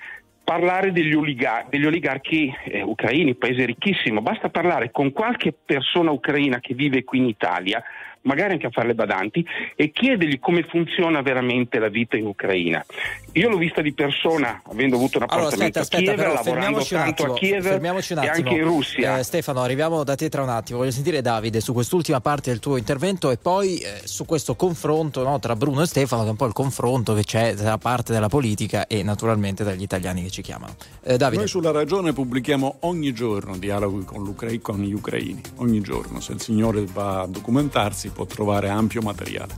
parlare degli, oligar- degli oligarchi eh, ucraini, paese ricchissimo, basta parlare con qualche persona ucraina che vive qui in Italia magari anche a fare le badanti, e chiedergli come funziona veramente la vita in Ucraina. Io l'ho vista di persona, avendo avuto un appartamento allora, aspetta, aspetta, a Kiev, lavorando tanto attimo, a Kiev e anche in Russia. Eh, Stefano, arriviamo da te tra un attimo. Voglio sentire Davide su quest'ultima parte del tuo intervento e poi eh, su questo confronto no, tra Bruno e Stefano, che è un po' il confronto che c'è da parte della politica e naturalmente dagli italiani che ci chiamano. Eh, Noi sulla ragione pubblichiamo ogni giorno dialoghi con, con gli ucraini, ogni giorno. Se il Signore va a documentarsi può trovare ampio materiale.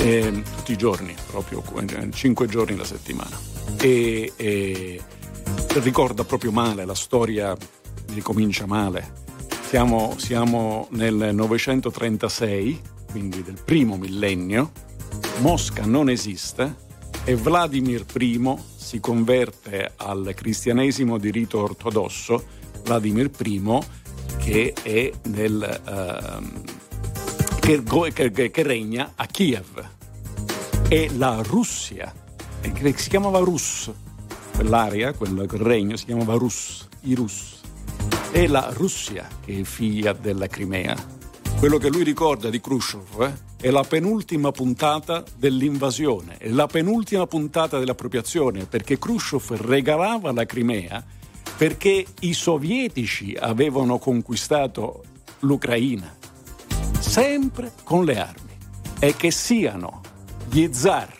E, tutti i giorni, proprio 5 giorni la settimana. E, e ricorda proprio male, la storia ricomincia male. Siamo, siamo nel 936, quindi del primo millennio, Mosca non esiste e Vladimir I si converte al cristianesimo di rito ortodosso, Vladimir I che è nel... Uh, che, che, che regna a Kiev. E la Russia, si chiamava Rus, quell'area, quel regno si chiamava Rus, i Rus. È la Russia che è figlia della Crimea. Quello che lui ricorda di Khrushchev eh, è la penultima puntata dell'invasione, è la penultima puntata dell'appropriazione, perché Khrushchev regalava la Crimea perché i sovietici avevano conquistato l'Ucraina, sempre con le armi, e che siano gli zar,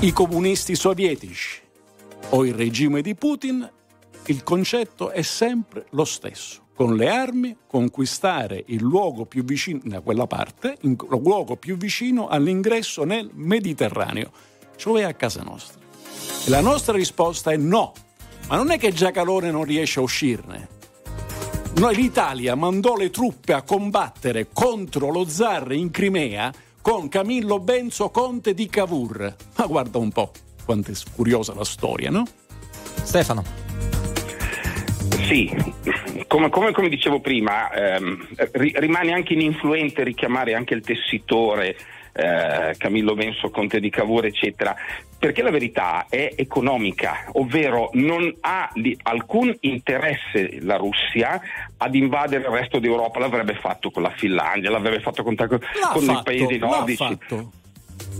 i comunisti sovietici o il regime di Putin, il concetto è sempre lo stesso. Con le armi conquistare il luogo più vicino, quella parte, il luogo più vicino all'ingresso nel Mediterraneo, cioè a casa nostra. E la nostra risposta è no. Ma non è che Giacalone non riesce a uscirne. Noi l'Italia mandò le truppe a combattere contro lo zar in Crimea con Camillo Benzo Conte di Cavour. Ma guarda un po' quanto è curiosa la storia, no? Stefano. Sì, come, come, come dicevo prima, ehm, rimane anche ininfluente richiamare anche il tessitore eh, Camillo Benso, Conte di Cavour, eccetera, perché la verità è economica, ovvero non ha alcun interesse la Russia ad invadere il resto d'Europa, l'avrebbe fatto con la Finlandia, l'avrebbe fatto con, con i paesi nordici.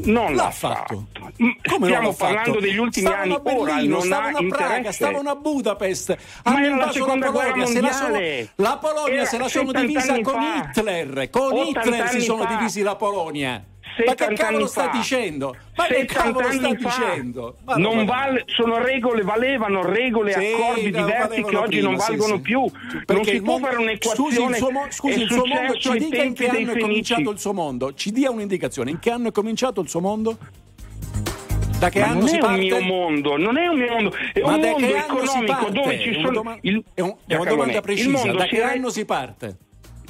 Non l'ha, l'ha fatto. fatto. Mm, Come Stiamo parlando degli ultimi stavano anni. Berlino, Ora non stavano a Praga, interesse. stavano a Budapest. Ma era la seconda guerra mondiale. La, sono, la Polonia era se la sono divisa con fa. Hitler. Con Hitler si sono fa. divisi la Polonia. Ma che cavolo sta dicendo? Ma che cavolo sta dicendo? Ma non val- sono regole, valevano regole, sì, accordi diversi che oggi prima, non valgono sì, più. Perché non si può fare un'equazione. Scusi, il suo, mo- scusi, il suo mondo ci dica in che anno è cominciato il suo mondo. Ci dia un'indicazione. In che anno è cominciato il suo mondo? Da che Ma anno non è un mio mondo, non è un mio mondo, è Ma un mondo economico dove ci sono. Doma- il, è, un, è una domanda precisa. Da che anno si parte?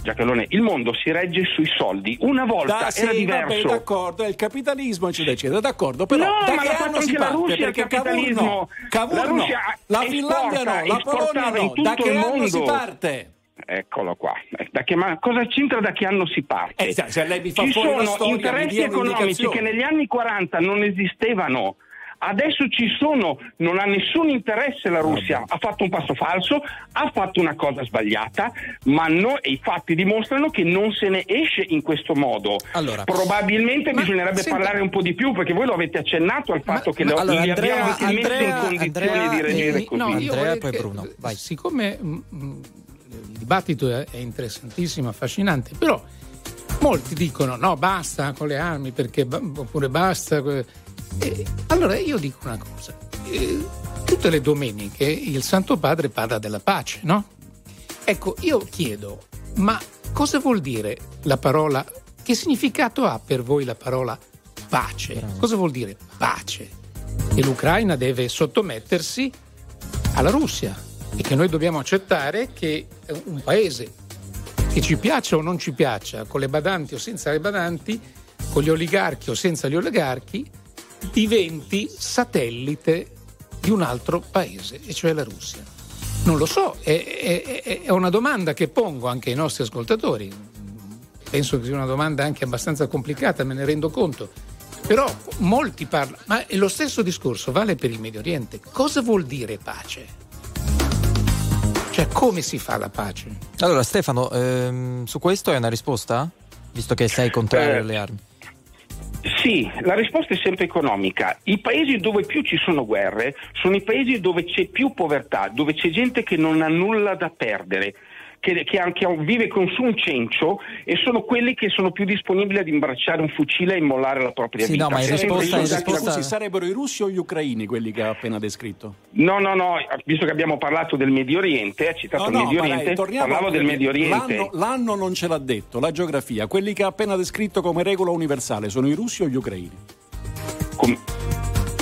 Giacalone, il mondo si regge sui soldi. Una volta da, era sì, diverso. Vabbè, d'accordo, è il capitalismo, eccetera, eccetera, d'accordo. Però no, da ma che anno si parte? Russia, Perché Cavour no, Cavour la, no. la Finlandia no, la Polonia no. Da che anno mondo. si parte? Eccolo qua. Da che, ma cosa c'entra da che anno si parte? Eh, se lei mi fa Ci sono storia, interessi economici che negli anni 40 non esistevano Adesso ci sono, non ha nessun interesse la Russia, ha fatto un passo falso, ha fatto una cosa sbagliata, ma no, i fatti dimostrano che non se ne esce in questo modo. Allora, Probabilmente bisognerebbe senta, parlare un po' di più perché voi lo avete accennato al fatto ma, che ma, lo, allora, li Andrea, abbiamo anche Andrea, messo in condizione Andrea, di reagire eh, così. No, Andrea e poi Bruno. Vai. Siccome mh, mm, mm, il dibattito è interessantissimo, affascinante, però molti dicono no basta con le armi perché oppure basta e allora io dico una cosa, eh, tutte le domeniche il Santo Padre parla della pace, no? Ecco, io chiedo, ma cosa vuol dire la parola, che significato ha per voi la parola pace? Cosa vuol dire pace? Che l'Ucraina deve sottomettersi alla Russia e che noi dobbiamo accettare che un paese che ci piaccia o non ci piaccia, con le badanti o senza le badanti, con gli oligarchi o senza gli oligarchi, diventi satellite di un altro paese, e cioè la Russia. Non lo so, è, è, è, una domanda che pongo anche ai nostri ascoltatori. Penso che sia una domanda anche abbastanza complicata, me ne rendo conto. Però molti parlano, ma lo stesso discorso vale per il Medio Oriente. Cosa vuol dire pace? Cioè, come si fa la pace? Allora, Stefano, ehm, su questo hai una risposta? Visto che sei contrario eh, alle armi. Sì, la risposta è sempre economica. I paesi dove più ci sono guerre sono i paesi dove c'è più povertà, dove c'è gente che non ha nulla da perdere che, che, anche vive con su un cencio e sono quelli che sono più disponibili ad imbracciare un fucile e immolare la propria sì, vita. No, ma in risposta, in risposta... Scusi, sarebbero i russi o gli ucraini quelli che ha appena descritto? No, no, no, visto che abbiamo parlato del Medio Oriente, ha citato no, il Medio Oriente, lei, parlavo del Medio Oriente. L'anno, l'anno non ce l'ha detto, la geografia, quelli che ha appena descritto come regola universale sono i russi o gli ucraini? Com-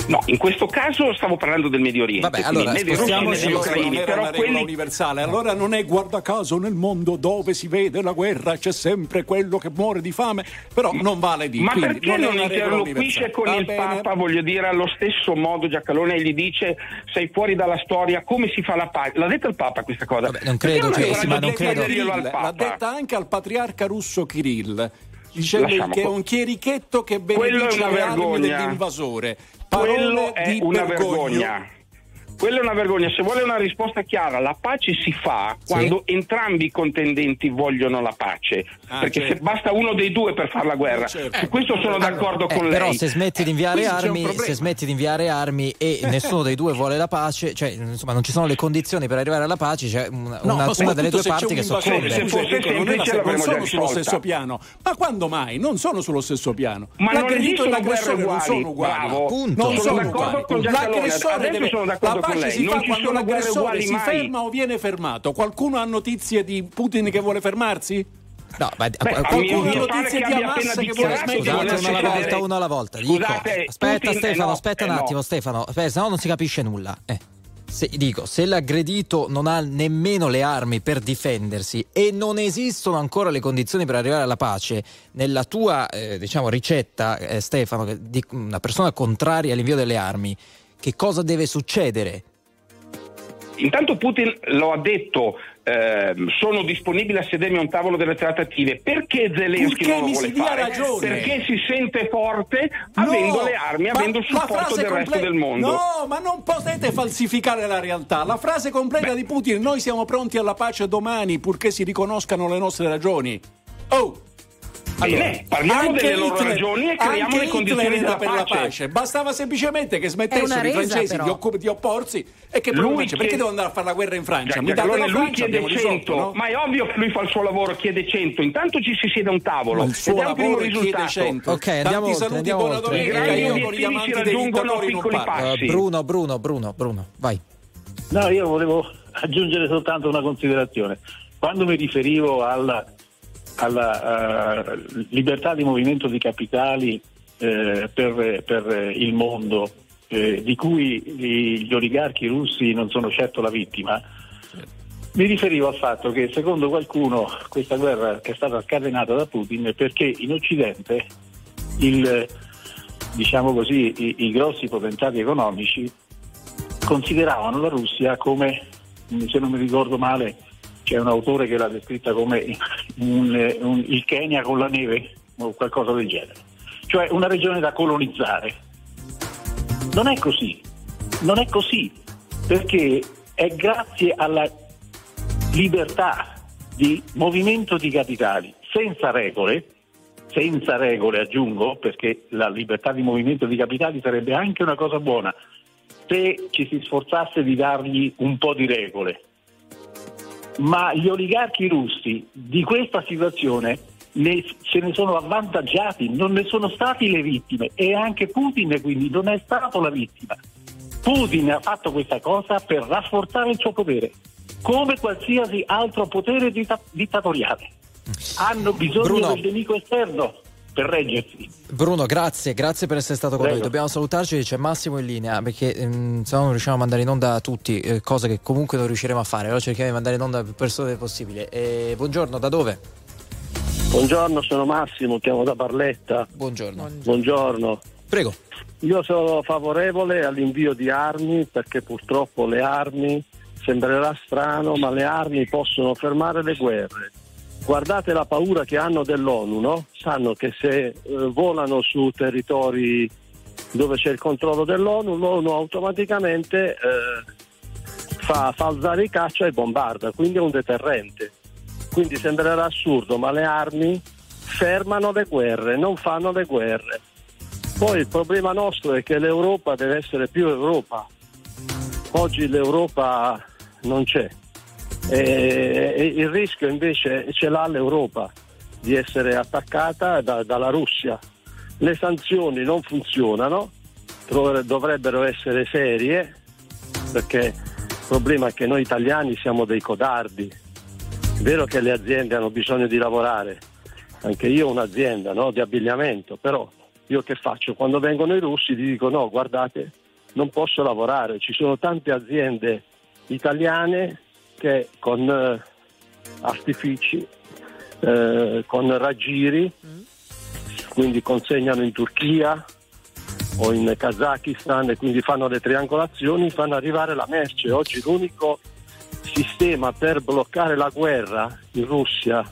No, in questo caso stavo parlando del Medio Oriente. Vabbè, allora, spostiamoci ucraini, però una quelli... universale. Allora non è guarda caso nel mondo dove si vede la guerra c'è sempre quello che muore di fame, però non vale di Ma Quindi, perché non, non interloquisce con Va il bene. Papa, voglio dire, allo stesso modo Giacalone e gli dice sei fuori dalla storia, come si fa la pace? L'ha detto il Papa questa cosa? Vabbè, non credo, cioè, sì, ma non credo. L'ha detta anche al patriarca russo Kirill dicendo che è un chierichetto che benedice le armi dell'invasore. Quello è una vergogna. Quella è una vergogna. Se vuole una risposta chiara, la pace si fa quando sì. entrambi i contendenti vogliono la pace. Ah, perché certo. se basta uno dei due per fare la guerra. Certo. Su questo sono d'accordo eh, con lei. Però se smetti di inviare armi, se smetti di inviare armi e nessuno dei due vuole la pace, cioè insomma non ci sono le condizioni per arrivare alla pace, c'è una, no, una, una delle due parti che soccombe. Se fosse semplice non sono sullo stesso piano. Ma quando mai? Non sono sullo stesso piano. Ma L'aggredito e l'aggressore non sono uguali. Non sono uguali. L'aggressore deve la pace si fa quando l'aggressore si ferma o viene fermato. Qualcuno ha notizie di Putin che vuole fermarsi? No, ma Beh, qualcuno ha notizie di Hamas che vuole smettere una alla volta, uno alla volta. Dico, Scusate, aspetta Putin, Stefano, no, aspetta un attimo, no. Stefano, se no non si capisce nulla. Eh. Se, dico, se l'aggredito non ha nemmeno le armi per difendersi e non esistono ancora le condizioni per arrivare alla pace, nella tua eh, diciamo, ricetta, eh, Stefano, di una persona contraria all'invio delle armi, che cosa deve succedere? Intanto Putin lo ha detto, eh, sono disponibile a sedermi a un tavolo delle trattative. Perché Zelensky non lo vuole fare? Ragione. Perché si sente forte avendo le armi, avendo il supporto del comple- resto del mondo. No, ma non potete falsificare la realtà. La frase completa Beh. di Putin, noi siamo pronti alla pace domani purché si riconoscano le nostre ragioni. Oh! Allora, Bene, parliamo delle Hitler, loro ragioni e creiamo le condizioni della per pace. la pace. Bastava semplicemente che smettessero i francesi di, occup- di, opporsi e che lui chiede... perché devono andare a fare la guerra in Francia? Mi date la lui chiede 100, no? ma è ovvio che lui fa il suo lavoro, chiede 100. Intanto ci si siede a un tavolo il suo lavoro chiede 100. Ok, andiamo Tanti oltre, saluti, buona domenica. Io con gli amanti dei dittatori non parlo. Uh, Bruno, Bruno, Bruno, Bruno, vai. No, io volevo aggiungere soltanto una considerazione. Quando mi riferivo alla alla uh, libertà di movimento di capitali eh, per, per, il mondo, eh, di cui gli oligarchi russi non sono certo la vittima, mi riferivo al fatto che secondo qualcuno questa guerra è stata scatenata da Putin perché in Occidente il, diciamo così, i, i grossi potentati economici consideravano la Russia come, se non mi ricordo male, c'è un autore che l'ha descritta come un, un, il Kenya con la neve o qualcosa del genere, cioè una regione da colonizzare. Non è così, non è così, perché è grazie alla libertà di movimento di capitali senza regole, senza regole aggiungo, perché la libertà di movimento di capitali sarebbe anche una cosa buona se ci si sforzasse di dargli un po' di regole, ma gli oligarchi russi di questa situazione ne, se ne sono avvantaggiati, non ne sono stati le vittime e anche Putin quindi non è stato la vittima. Putin ha fatto questa cosa per rafforzare il suo potere, come qualsiasi altro potere dittatoriale. Hanno bisogno Bruno. del nemico esterno per reggersi. Bruno, grazie, grazie per essere stato con noi. Dobbiamo salutarci, c'è Massimo in linea perché ehm, se no non riusciamo a mandare in onda tutti, eh, cose che comunque non riusciremo a fare. Allora cerchiamo di mandare in onda più persone possibile. Eh, buongiorno, da dove? Buongiorno, sono Massimo, chiamo da Barletta. Buongiorno. Buongiorno. Prego. Io sono favorevole all'invio di armi perché purtroppo le armi, sembrerà strano, ma le armi possono fermare le guerre guardate la paura che hanno dell'ONU, no? sanno che se eh, volano su territori dove c'è il controllo dell'ONU, l'ONU automaticamente eh, fa, fa alzare i caccia e bombarda, quindi è un deterrente. Quindi sembrerà assurdo, ma le armi fermano le guerre, non fanno le guerre. Poi il problema nostro è che l'Europa deve essere più Europa. Oggi l'Europa non c'è. E, il rischio invece ce l'ha l'Europa di essere attaccata da, dalla Russia. Le sanzioni non funzionano, dovrebbero essere serie, perché il problema è che noi italiani siamo dei codardi. È vero che le aziende hanno bisogno di lavorare, anche io ho un'azienda no, di abbigliamento, però io che faccio? Quando vengono i russi ti dico no, guardate, non posso lavorare, ci sono tante aziende italiane che con eh, artifici, eh, con raggiri, mm. quindi consegnano in Turchia o in Kazakistan e quindi fanno le triangolazioni, fanno arrivare la merce. Oggi l'unico sistema per bloccare la guerra in Russia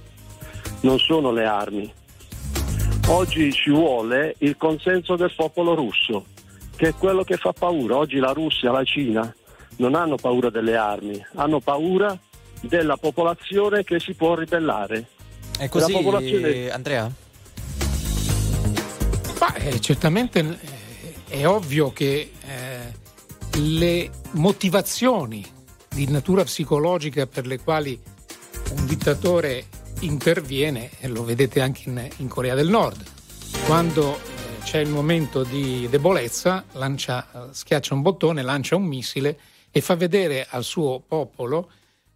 non sono le armi. Oggi ci vuole il consenso del popolo russo, che è quello che fa paura. Oggi la Russia, la Cina non hanno paura delle armi, hanno paura della popolazione che si può ribellare. È così, La popolazione- Andrea? Ma, eh, certamente eh, è ovvio che eh, le motivazioni di natura psicologica per le quali un dittatore interviene, e lo vedete anche in, in Corea del Nord, quando eh, c'è il momento di debolezza, lancia, eh, schiaccia un bottone, lancia un missile e fa vedere al suo popolo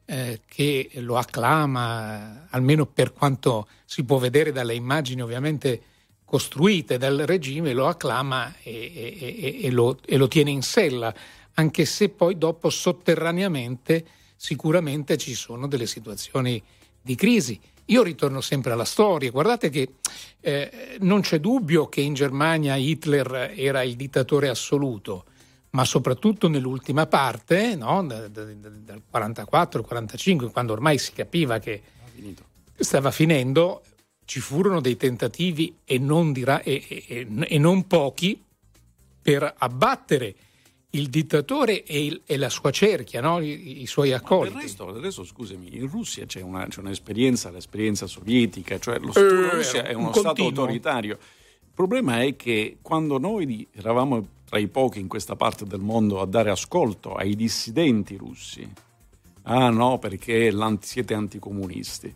eh, che lo acclama, almeno per quanto si può vedere dalle immagini ovviamente costruite dal regime, lo acclama e, e- lo, e lo tiene in sella, anche se poi dopo sotterraneamente sicuramente ci sono delle situazioni di crisi. Io ritorno sempre alla storia, guardate che eh, non c'è dubbio che in Germania Hitler era il dittatore assoluto, ma soprattutto nell'ultima parte, no? da- da- da- dal 44-45, quando ormai si capiva che stava finendo, ci furono dei tentativi e non, dirà- e- e- e- non pochi per abbattere il dittatore e, il- e la sua cerchia, no? I, i suoi Del accoliti. resto, del resto, scusami, in Russia c'è, una- c'è un'esperienza, l'esperienza sovietica, cioè lo Eh, la Russia è un uno Stato continuo. autoritario. Il problema è che quando noi eravamo tra i pochi in questa parte del mondo a dare ascolto ai dissidenti russi, ah no, perché siete anticomunisti,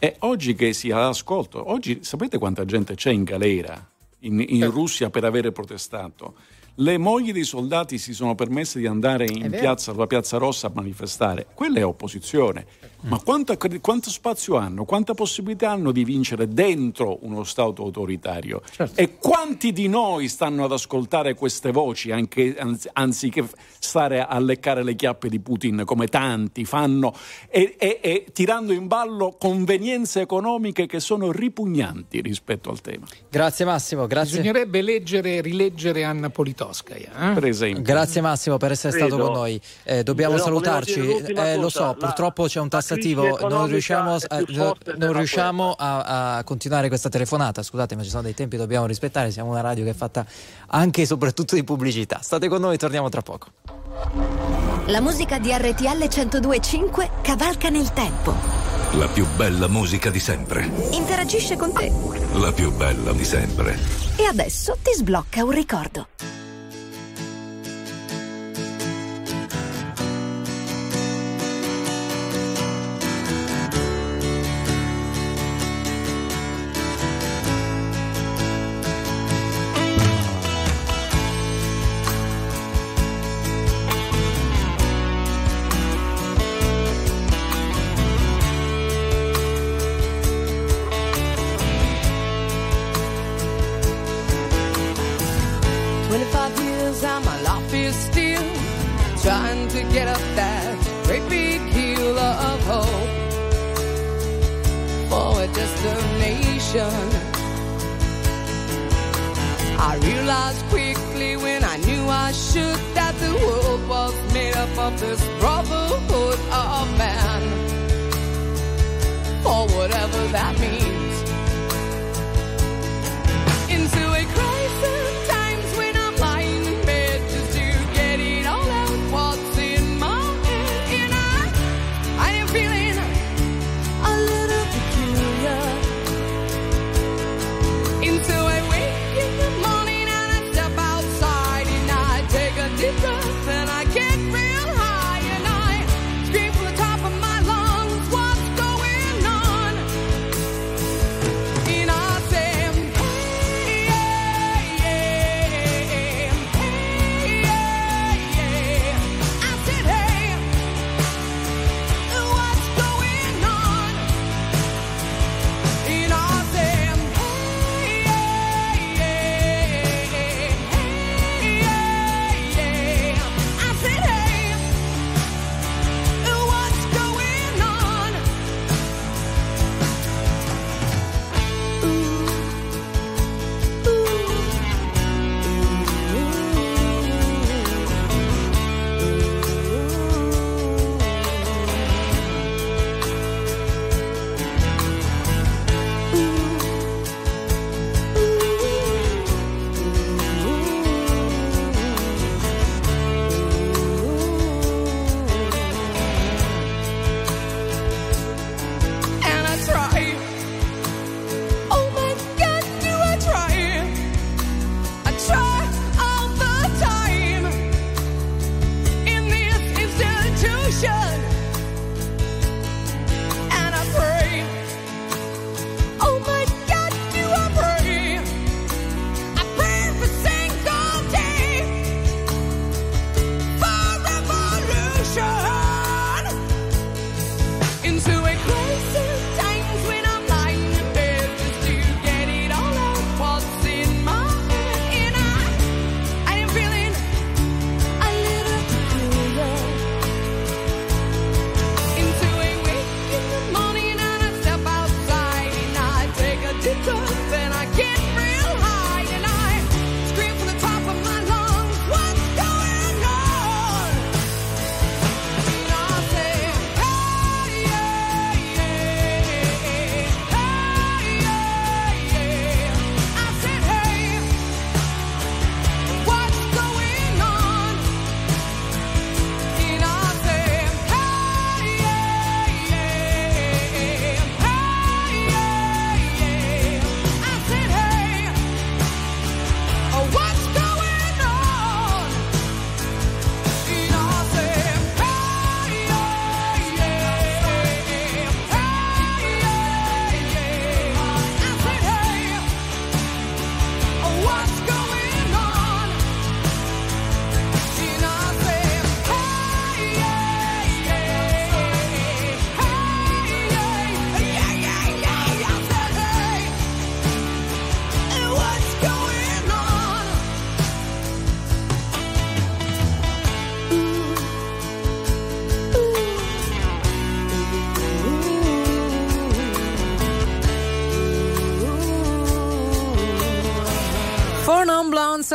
e oggi che si ha ascolto, oggi sapete quanta gente c'è in galera in, in Russia per avere protestato? Le mogli dei soldati si sono permesse di andare in piazza, sulla Piazza Rossa a manifestare. Quella è opposizione. Ma quanta- quanto spazio hanno, quanta possibilità hanno di vincere dentro uno Stato autoritario? E quanti di noi stanno ad ascoltare queste voci anche, anzi- anziché stare a leccare le chiappe di Putin come tanti fanno e, e- e tirando in ballo convenienze economiche che sono ripugnanti rispetto al tema? Grazie Massimo, grazie. Bisognerebbe leggere e rileggere Anna Politkovskaya. eh? Per esempio. Grazie Massimo per essere stato Credo. con noi. Eh, dobbiamo Però salutarci. Eh, lo so, la- purtroppo c'è un la tassativo. Non riusciamo, a, forte non riusciamo a, a continuare questa telefonata. Scusate, ma ci sono dei tempi che dobbiamo rispettare. Siamo una radio che è fatta anche e soprattutto di pubblicità. State con noi, torniamo tra poco. La musica di RTL 1025 cavalca nel tempo. La più bella musica di sempre. Interagisce con te. La più bella di sempre. E adesso ti sblocca un ricordo.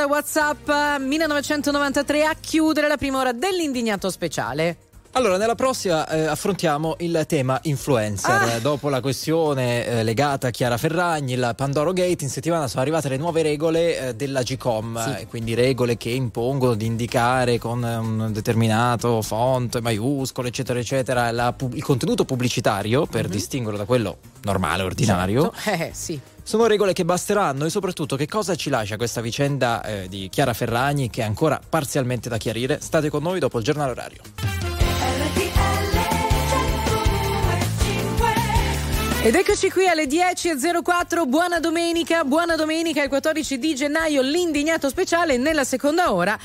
Blondes, WhatsApp 1993 a chiudere la prima ora dell'indignato speciale. Allora, nella prossima eh, affrontiamo il tema influencer. Ah. Dopo la questione eh, legata a Chiara Ferragni, il Pandoro Gate, in settimana sono arrivate le nuove regole eh, della GCOM, Sì. eh, quindi regole che impongono di indicare con eh, un determinato font, maiuscolo, eccetera, eccetera, la il contenuto pubblicitario per distinguerlo da quello normale, ordinario. Esatto. Eh, sì. Sono regole che basteranno e soprattutto che cosa ci lascia questa vicenda eh, di Chiara Ferragni che è ancora parzialmente da chiarire? State con noi dopo il giornale orario. Ed eccoci qui alle 10.04, buona domenica, buona domenica il 14 di gennaio, l'indignato speciale nella seconda ora.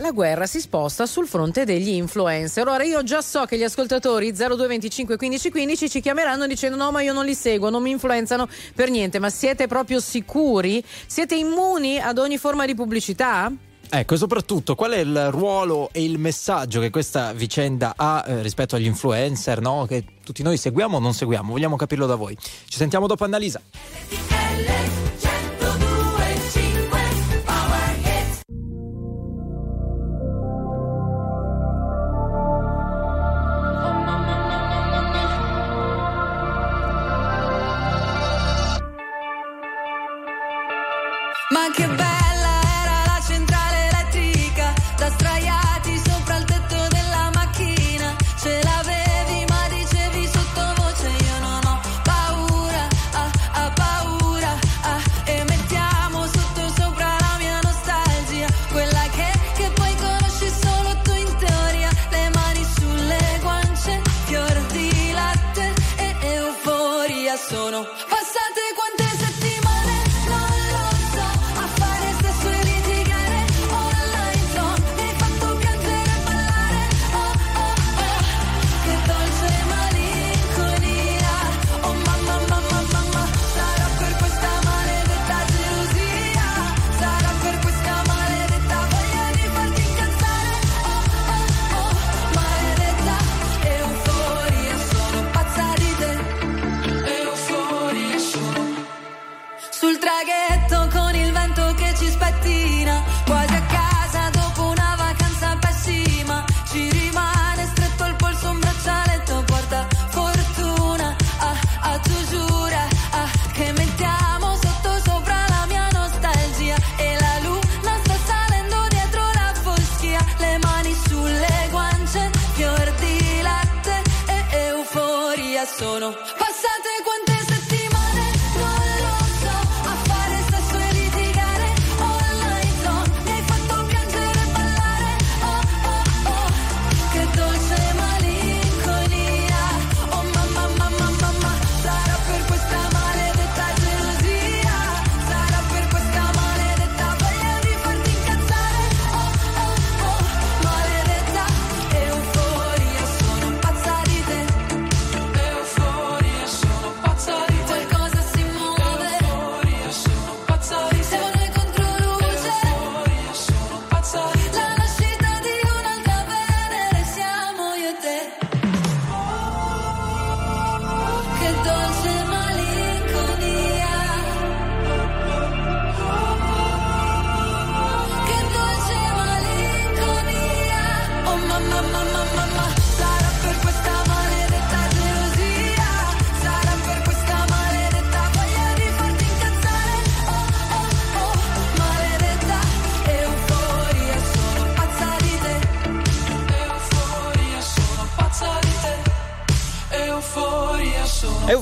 La guerra si sposta sul fronte degli influencer. Allora io già so che gli ascoltatori 0225 15 15 ci chiameranno dicendo no ma io non li seguo, non mi influenzano per niente, ma siete proprio sicuri? Siete immuni ad ogni forma di pubblicità? Ecco, e soprattutto qual è il ruolo e il messaggio che questa vicenda ha eh, rispetto agli influencer, no? Che tutti noi seguiamo o non seguiamo? Vogliamo capirlo da voi. Ci sentiamo dopo Annalisa.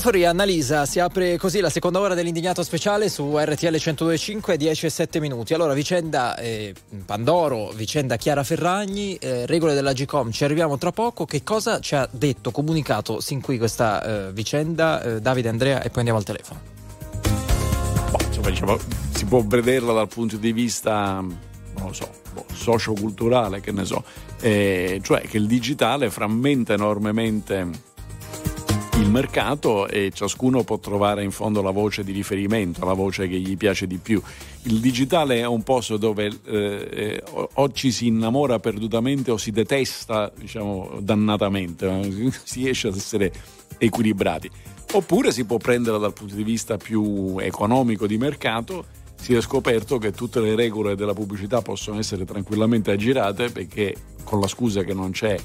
Euforia, Annalisa, si apre così la seconda ora dell'indignato speciale su RTL 1025, 10 e 7 minuti. Allora, vicenda eh, Pandoro, vicenda Chiara Ferragni, eh, regole della GCOM, ci arriviamo tra poco. Che cosa ci ha detto, comunicato sin qui questa eh, vicenda eh, Davide Andrea e poi andiamo al telefono. Boh, insomma, diciamo, si può vederla dal punto di vista, non lo so, boh, socioculturale, che ne so, Eh, cioè che il digitale frammenta enormemente il mercato e ciascuno può trovare in fondo la voce di riferimento, la voce che gli piace di più. Il digitale è un posto dove eh, eh, o, ci si innamora perdutamente o si detesta, diciamo, dannatamente, no? si riesce ad essere equilibrati. Oppure si può prendere dal punto di vista più economico di mercato si è scoperto che tutte le regole della pubblicità possono essere tranquillamente aggirate perché con la scusa che non c'è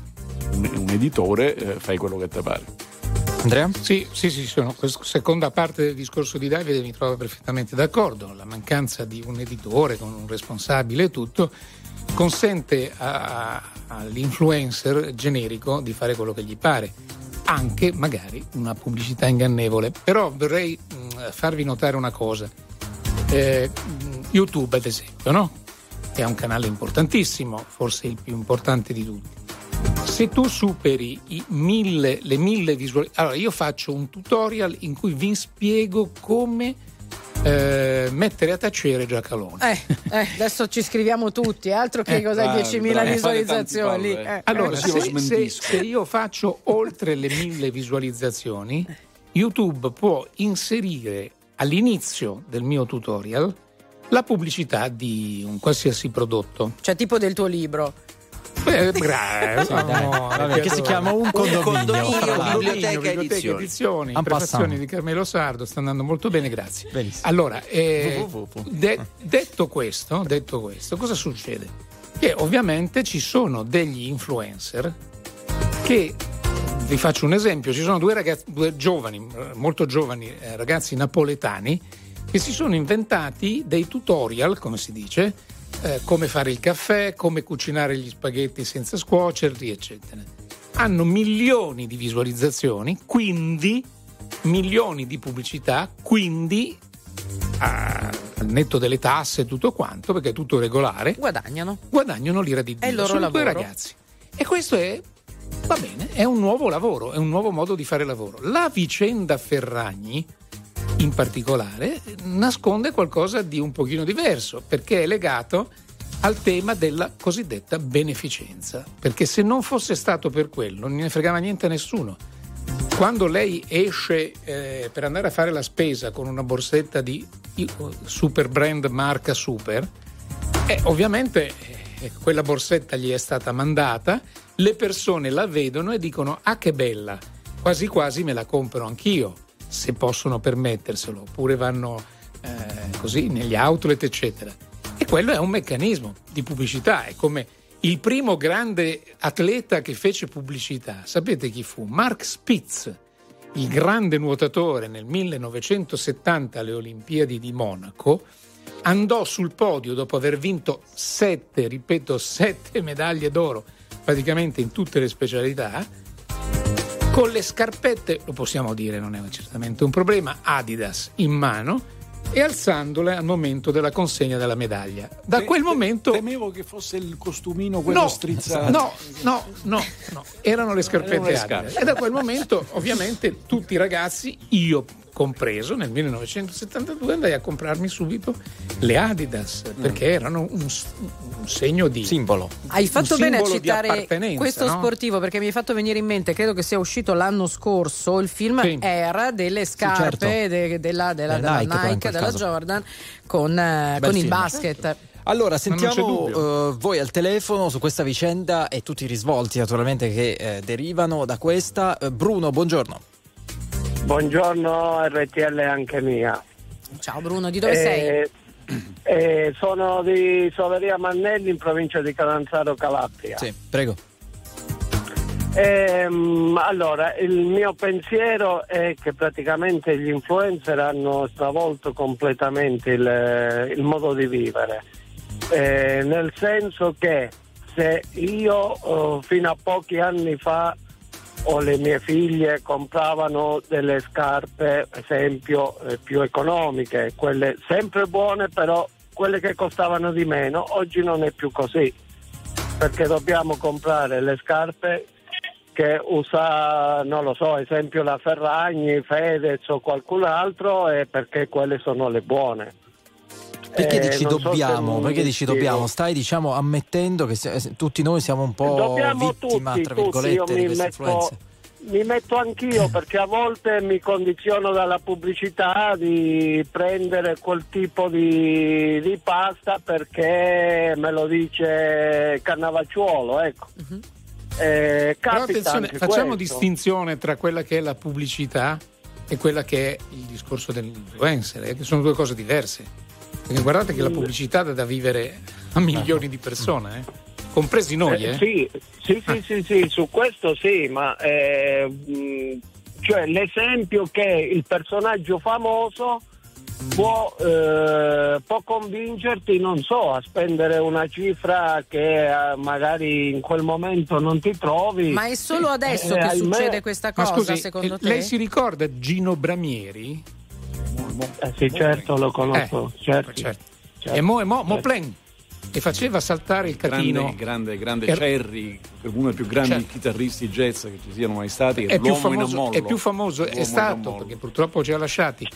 un, un editore eh, fai quello che ti pare. Andrea? Sì, sì, sì, sono, questa seconda parte del discorso di Davide mi trovo perfettamente d'accordo. La mancanza di un editore con un responsabile e tutto consente a- a- all'influencer generico di fare quello che gli pare, anche magari una pubblicità ingannevole. Però vorrei mh, farvi notare una cosa. Eh, YouTube, ad esempio, no? È un canale importantissimo, forse il più importante di tutti. Se tu superi i mille, le mille visualizzazioni, allora io faccio un tutorial in cui vi spiego come eh, mettere a tacere Giacalone. Eh, eh, adesso ci scriviamo tutti, altro che Eh, cos'è bravo, 10.000 bravo. visualizzazioni. Eh, Allora, eh, se, se- se io faccio oltre le mille visualizzazioni, YouTube può inserire all'inizio del mio tutorial la pubblicità di un qualsiasi prodotto. Cioè tipo del tuo libro. Beh, bravo, Sì, dai, vabbè, che si chiama Un condominio, biblioteca, edizioni, prefazioni passant. di Carmelo Sardo, sta andando molto bene, grazie. Benissimo. Allora, eh, de- detto, questo, detto questo, cosa succede? Che ovviamente ci sono degli influencer che, vi faccio un esempio, ci sono due ragazzi, due giovani, eh, molto giovani eh, ragazzi napoletani che si sono inventati dei tutorial, come si dice, eh, come fare il caffè, come cucinare gli spaghetti senza scuocerli, eccetera. Hanno milioni di visualizzazioni, quindi milioni di pubblicità, quindi a- al netto delle tasse e tutto quanto, perché è tutto regolare, guadagnano. Guadagnano l'ira di Dio. È il loro Sono due lavoro. ragazzi. E questo è, va bene, è un nuovo lavoro, è un nuovo modo di fare lavoro. La vicenda Ferragni, in particolare, nasconde qualcosa di un pochino diverso, perché è legato al tema della cosiddetta beneficenza. Perché se non fosse stato per quello, non ne fregava niente a nessuno. Quando lei esce eh, per andare a fare la spesa con una borsetta di super brand marca super, eh, ovviamente eh, quella borsetta gli è stata mandata, le persone la vedono e dicono ah che bella, quasi quasi me la compro anch'io, se possono permetterselo, oppure vanno eh, così negli outlet eccetera. E quello è un meccanismo di pubblicità, è come il primo grande atleta che fece pubblicità, sapete chi fu? Mark Spitz, il grande nuotatore nel 1970 alle Olimpiadi di Monaco, andò sul podio dopo aver vinto sette, ripeto, sette medaglie d'oro praticamente in tutte le specialità, con le scarpette, lo possiamo dire, non è certamente un problema, Adidas in mano e alzandole al momento della consegna della medaglia. Da Te- quel te- momento... Temevo che fosse il costumino quello No, strizzato. no, no, no, no, erano le scarpette Erano le. E da quel momento, ovviamente, tutti i ragazzi, io compreso, nel 1972 andai a comprarmi subito le Adidas perché erano un, un segno di simbolo. Hai fatto bene a citare questo no? sportivo perché mi hai fatto venire in mente, credo che sia uscito l'anno scorso, il film Sì. era delle scarpe certo. de- della, della- Eh, della Nike, Nike, della caso. Jordan con, eh, con il basket. Allora, non c'è sentiamo eh, voi al telefono su questa vicenda e tutti i risvolti naturalmente che eh, derivano da questa. Bruno, buongiorno. Buongiorno RTL anche mia. Ciao Bruno, di dove Eh, sei? eh, sono di Soveria Mannelli in provincia di Calanzaro Calabria. Sì, prego. Ehm, allora, il mio pensiero è che praticamente gli influencer hanno stravolto completamente il, il modo di vivere, Eh, nel senso che se io eh, fino a pochi anni fa o le mie figlie compravano delle scarpe, esempio, eh, più economiche, quelle sempre buone, però quelle che costavano di meno, oggi non è più così, perché dobbiamo comprare le scarpe che usa, non lo so, esempio la Ferragni, Fedez o qualcun altro, e perché quelle sono le buone. Perché Eh, dici so se dobbiamo? mi Perché dici dobbiamo? Stai diciamo ammettendo che se- tutti noi siamo un po' Dobbiamo vittima, tutti, tra tutti, io virgolette, di mi queste metto, influenze. mi metto anch'io perché a volte mi condiziono dalla pubblicità di prendere quel tipo di, di pasta perché me lo dice Cannavacciuolo, ecco. Eh, Però attenzione, anche facciamo questo. distinzione tra quella che è la pubblicità e quella che è il discorso dell'influencer, eh, che sono due cose diverse. Perché guardate che la pubblicità dà da vivere a milioni di persone, eh? compresi noi. Eh, sì, sì, sì, sì, sì, su questo sì, ma eh, cioè l'esempio che il personaggio famoso può, eh, può convincerti, non so, a spendere una cifra che eh, magari in quel momento non ti trovi. Ma è solo adesso Eh, che ahimè. succede questa Ma cosa, scusi, secondo eh, te? lei si ricorda Gino Bramieri? Eh, sì, certo, lo conosco. Eh, certo. certo. E mo, e mo, mo plen. E faceva saltare il catino. Grande, grande, grande Er- Cherry, uno dei più grandi Certo. chitarristi jazz che ci siano mai stati. è più l'uomo in famoso, ammollo. è più famoso, è stato, perché purtroppo ci ha lasciati,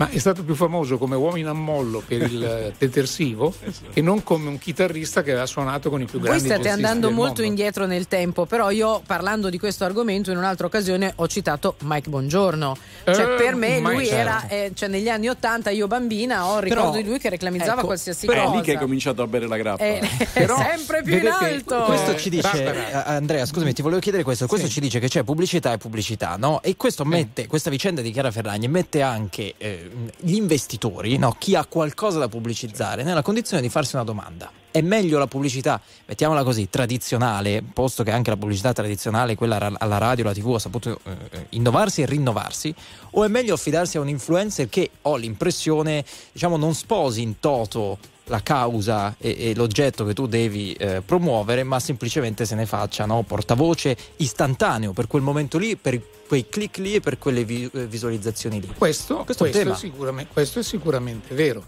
ma è stato più famoso come uomo in ammollo per il eh, detersivo che non come un chitarrista che aveva suonato con i più Voi grandi state jazzisti andando molto mondo. indietro nel tempo, però io parlando di questo argomento in un'altra occasione ho citato Mike Bongiorno. Cioè, Eh, per me lui certo. era, eh, cioè, negli anni Ottanta, io bambina, ho il ricordo Però- di lui che reclamizzava ecco, qualsiasi Però è cosa. lì che hai cominciato a bere la grappa. Eh, Però, sempre più in alto. Questo Eh, ci dice, Barbara. eh, Andrea, scusami, ti volevo chiedere questo. Questo ci dice che c'è pubblicità e pubblicità, no? E questo mette, questa vicenda di Chiara Ferragni mette anche eh, gli investitori, no? Chi ha qualcosa da pubblicizzare, nella condizione di farsi una domanda. È meglio la pubblicità, mettiamola così, tradizionale, posto che anche la pubblicità tradizionale, quella alla radio, alla tv, ha saputo eh, innovarsi e rinnovarsi, o è meglio affidarsi a un influencer che ho l'impressione, diciamo, non sposi in toto la causa e, e l'oggetto che tu devi eh, promuovere, ma semplicemente se ne faccia no? portavoce istantaneo per quel momento lì, per quei click lì e per quelle vi- eh, visualizzazioni lì. Questo, Questo questo è sicuramente, questo è sicuramente vero.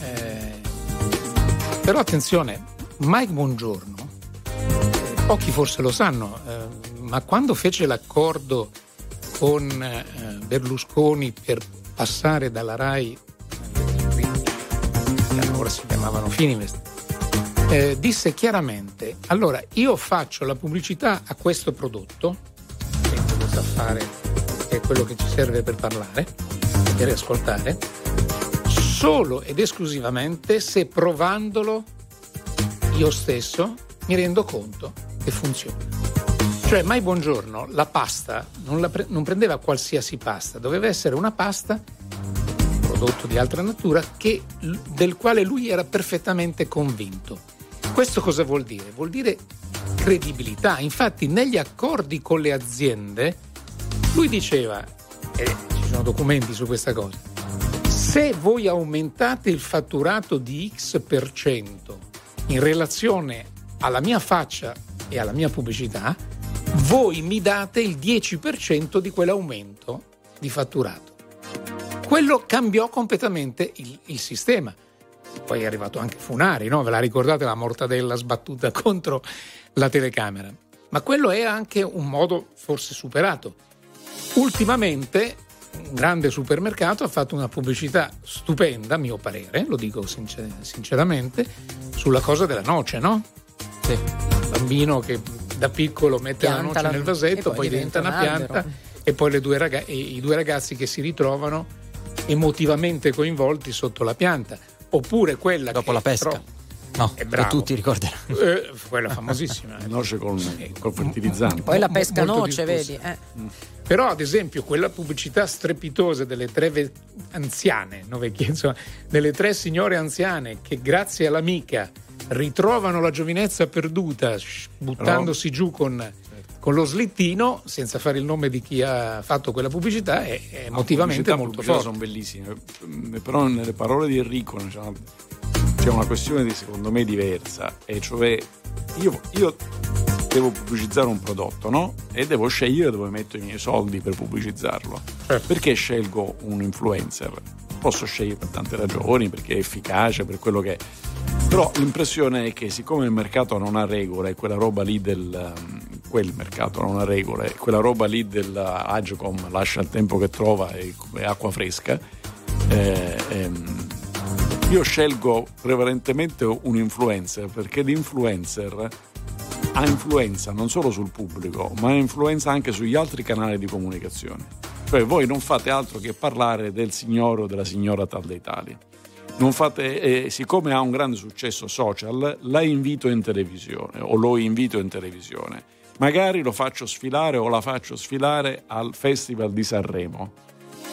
Eh, però attenzione, Mike Buongiorno, pochi forse lo sanno, eh, ma quando fece l'accordo con eh, Berlusconi per passare dalla RAI, eh, che allora si chiamavano Fininvest, eh, disse chiaramente, allora io faccio la pubblicità a questo prodotto, che cosa fare, che è quello che ci serve per parlare, per ascoltare, solo ed esclusivamente se provandolo io stesso mi rendo conto che funziona. Cioè, mai buongiorno, la pasta non, la pre- non prendeva qualsiasi pasta, doveva essere una pasta, prodotto di altra natura, che- del quale lui era perfettamente convinto. Questo cosa vuol dire? Vuol dire credibilità. Infatti, negli accordi con le aziende, lui diceva, e ci sono documenti su questa cosa, se voi aumentate il fatturato di X per cento in relazione alla mia faccia e alla mia pubblicità, voi mi date il 10% di quell'aumento di fatturato. Quello cambiò completamente il, il sistema. Poi è arrivato anche Funari, no? ve la ricordate la mortadella sbattuta contro la telecamera? Ma quello è anche un modo forse superato. Ultimamente un grande supermercato ha fatto una pubblicità stupenda, a mio parere, lo dico sincer- sinceramente, sulla cosa della noce, no? Sì. Il bambino che da piccolo mette la Pianta noce la- nel vasetto, poi poi diventa diventa una un pianta albero. e poi le due raga- e i due ragazzi che si ritrovano emotivamente coinvolti sotto la pianta. Oppure quella Dopo che la pesca. però- No, È bravo. tutti ricorderanno. eh, quella famosissima. eh. Noce con, col fertilizzante. Poi la pesca molto noce, vedi? Eh. Però, ad esempio, quella pubblicità strepitosa delle tre ve- anziane, no, vecchie, insomma, delle tre signore anziane che grazie all'amica ritrovano la giovinezza perduta sh- buttandosi giù con, con lo slittino, senza fare il nome di chi ha fatto quella pubblicità, è, è emotivamente pubblicità, molto forte. sono bellissime, Mm, però nelle parole di Enrico c'è una, questione di, secondo me diversa, e cioè io, io devo pubblicizzare un prodotto, no? E devo scegliere dove metto i miei soldi per pubblicizzarlo. Perché scelgo un influencer? Posso scegliere per tante ragioni, perché è efficace, per quello che è. Però l'impressione è che siccome il mercato non ha regole, quella roba lì del um, quel mercato non ha regole, quella roba lì dell'Agcom lascia il tempo che trova e è acqua fresca, eh, ehm, io scelgo prevalentemente un influencer perché l'influencer ha influenza non solo sul pubblico, ma ha influenza anche sugli altri canali di comunicazione. Cioè voi non fate altro che parlare del signore o della signora tal dei tali. Fate, eh, siccome ha un grande successo social, la invito in televisione o lo invito in televisione. Magari lo faccio sfilare o la faccio sfilare al Festival di Sanremo.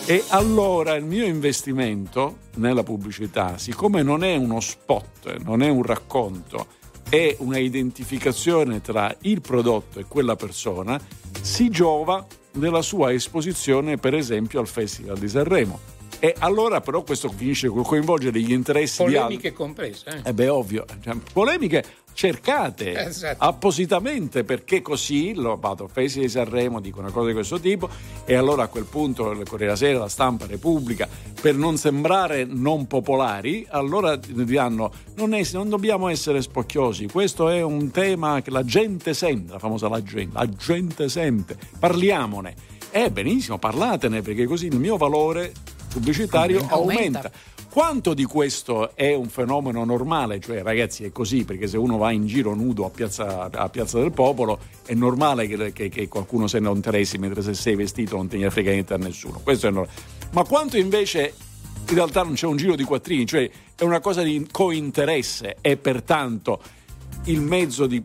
E allora il mio investimento nella pubblicità, siccome non è uno spot, non è un racconto, è una identificazione tra il prodotto e quella persona, si giova della sua esposizione, per esempio, al Festival di Sanremo. E allora però questo finisce col coinvolgere gli interessi di altri. Polemiche comprese. Eh? Eh beh, ovvio, cioè, polemiche cercate Esatto. appositamente perché così lo vado Festival di Sanremo dico una cosa di questo tipo e allora a quel punto il Corriere Sera, la stampa, Repubblica per non sembrare non popolari allora diranno non, non dobbiamo essere spocchiosi questo è un tema che la gente sente la famosa la gente, la gente sente parliamone eh benissimo parlatene perché così il mio valore pubblicitario Aumenta. aumenta. Quanto di questo è un fenomeno normale? Cioè, ragazzi, è così perché se uno va in giro nudo a Piazza, a Piazza del Popolo è normale che, che- che qualcuno se ne interessi, mentre se sei vestito non te ne frega niente a nessuno. Questo è normale. Ma quanto invece in realtà non c'è un giro di quattrini, cioè è una cosa di cointeresse e pertanto il mezzo di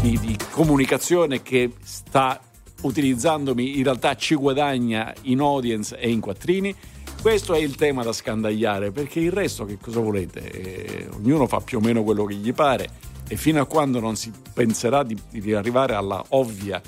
di, di comunicazione che sta utilizzandomi in realtà ci guadagna in audience e in quattrini. Questo è il tema da scandagliare perché il resto che cosa volete? Eh, ognuno fa più o meno quello che gli pare e fino a quando non si penserà di, di arrivare alla ovvia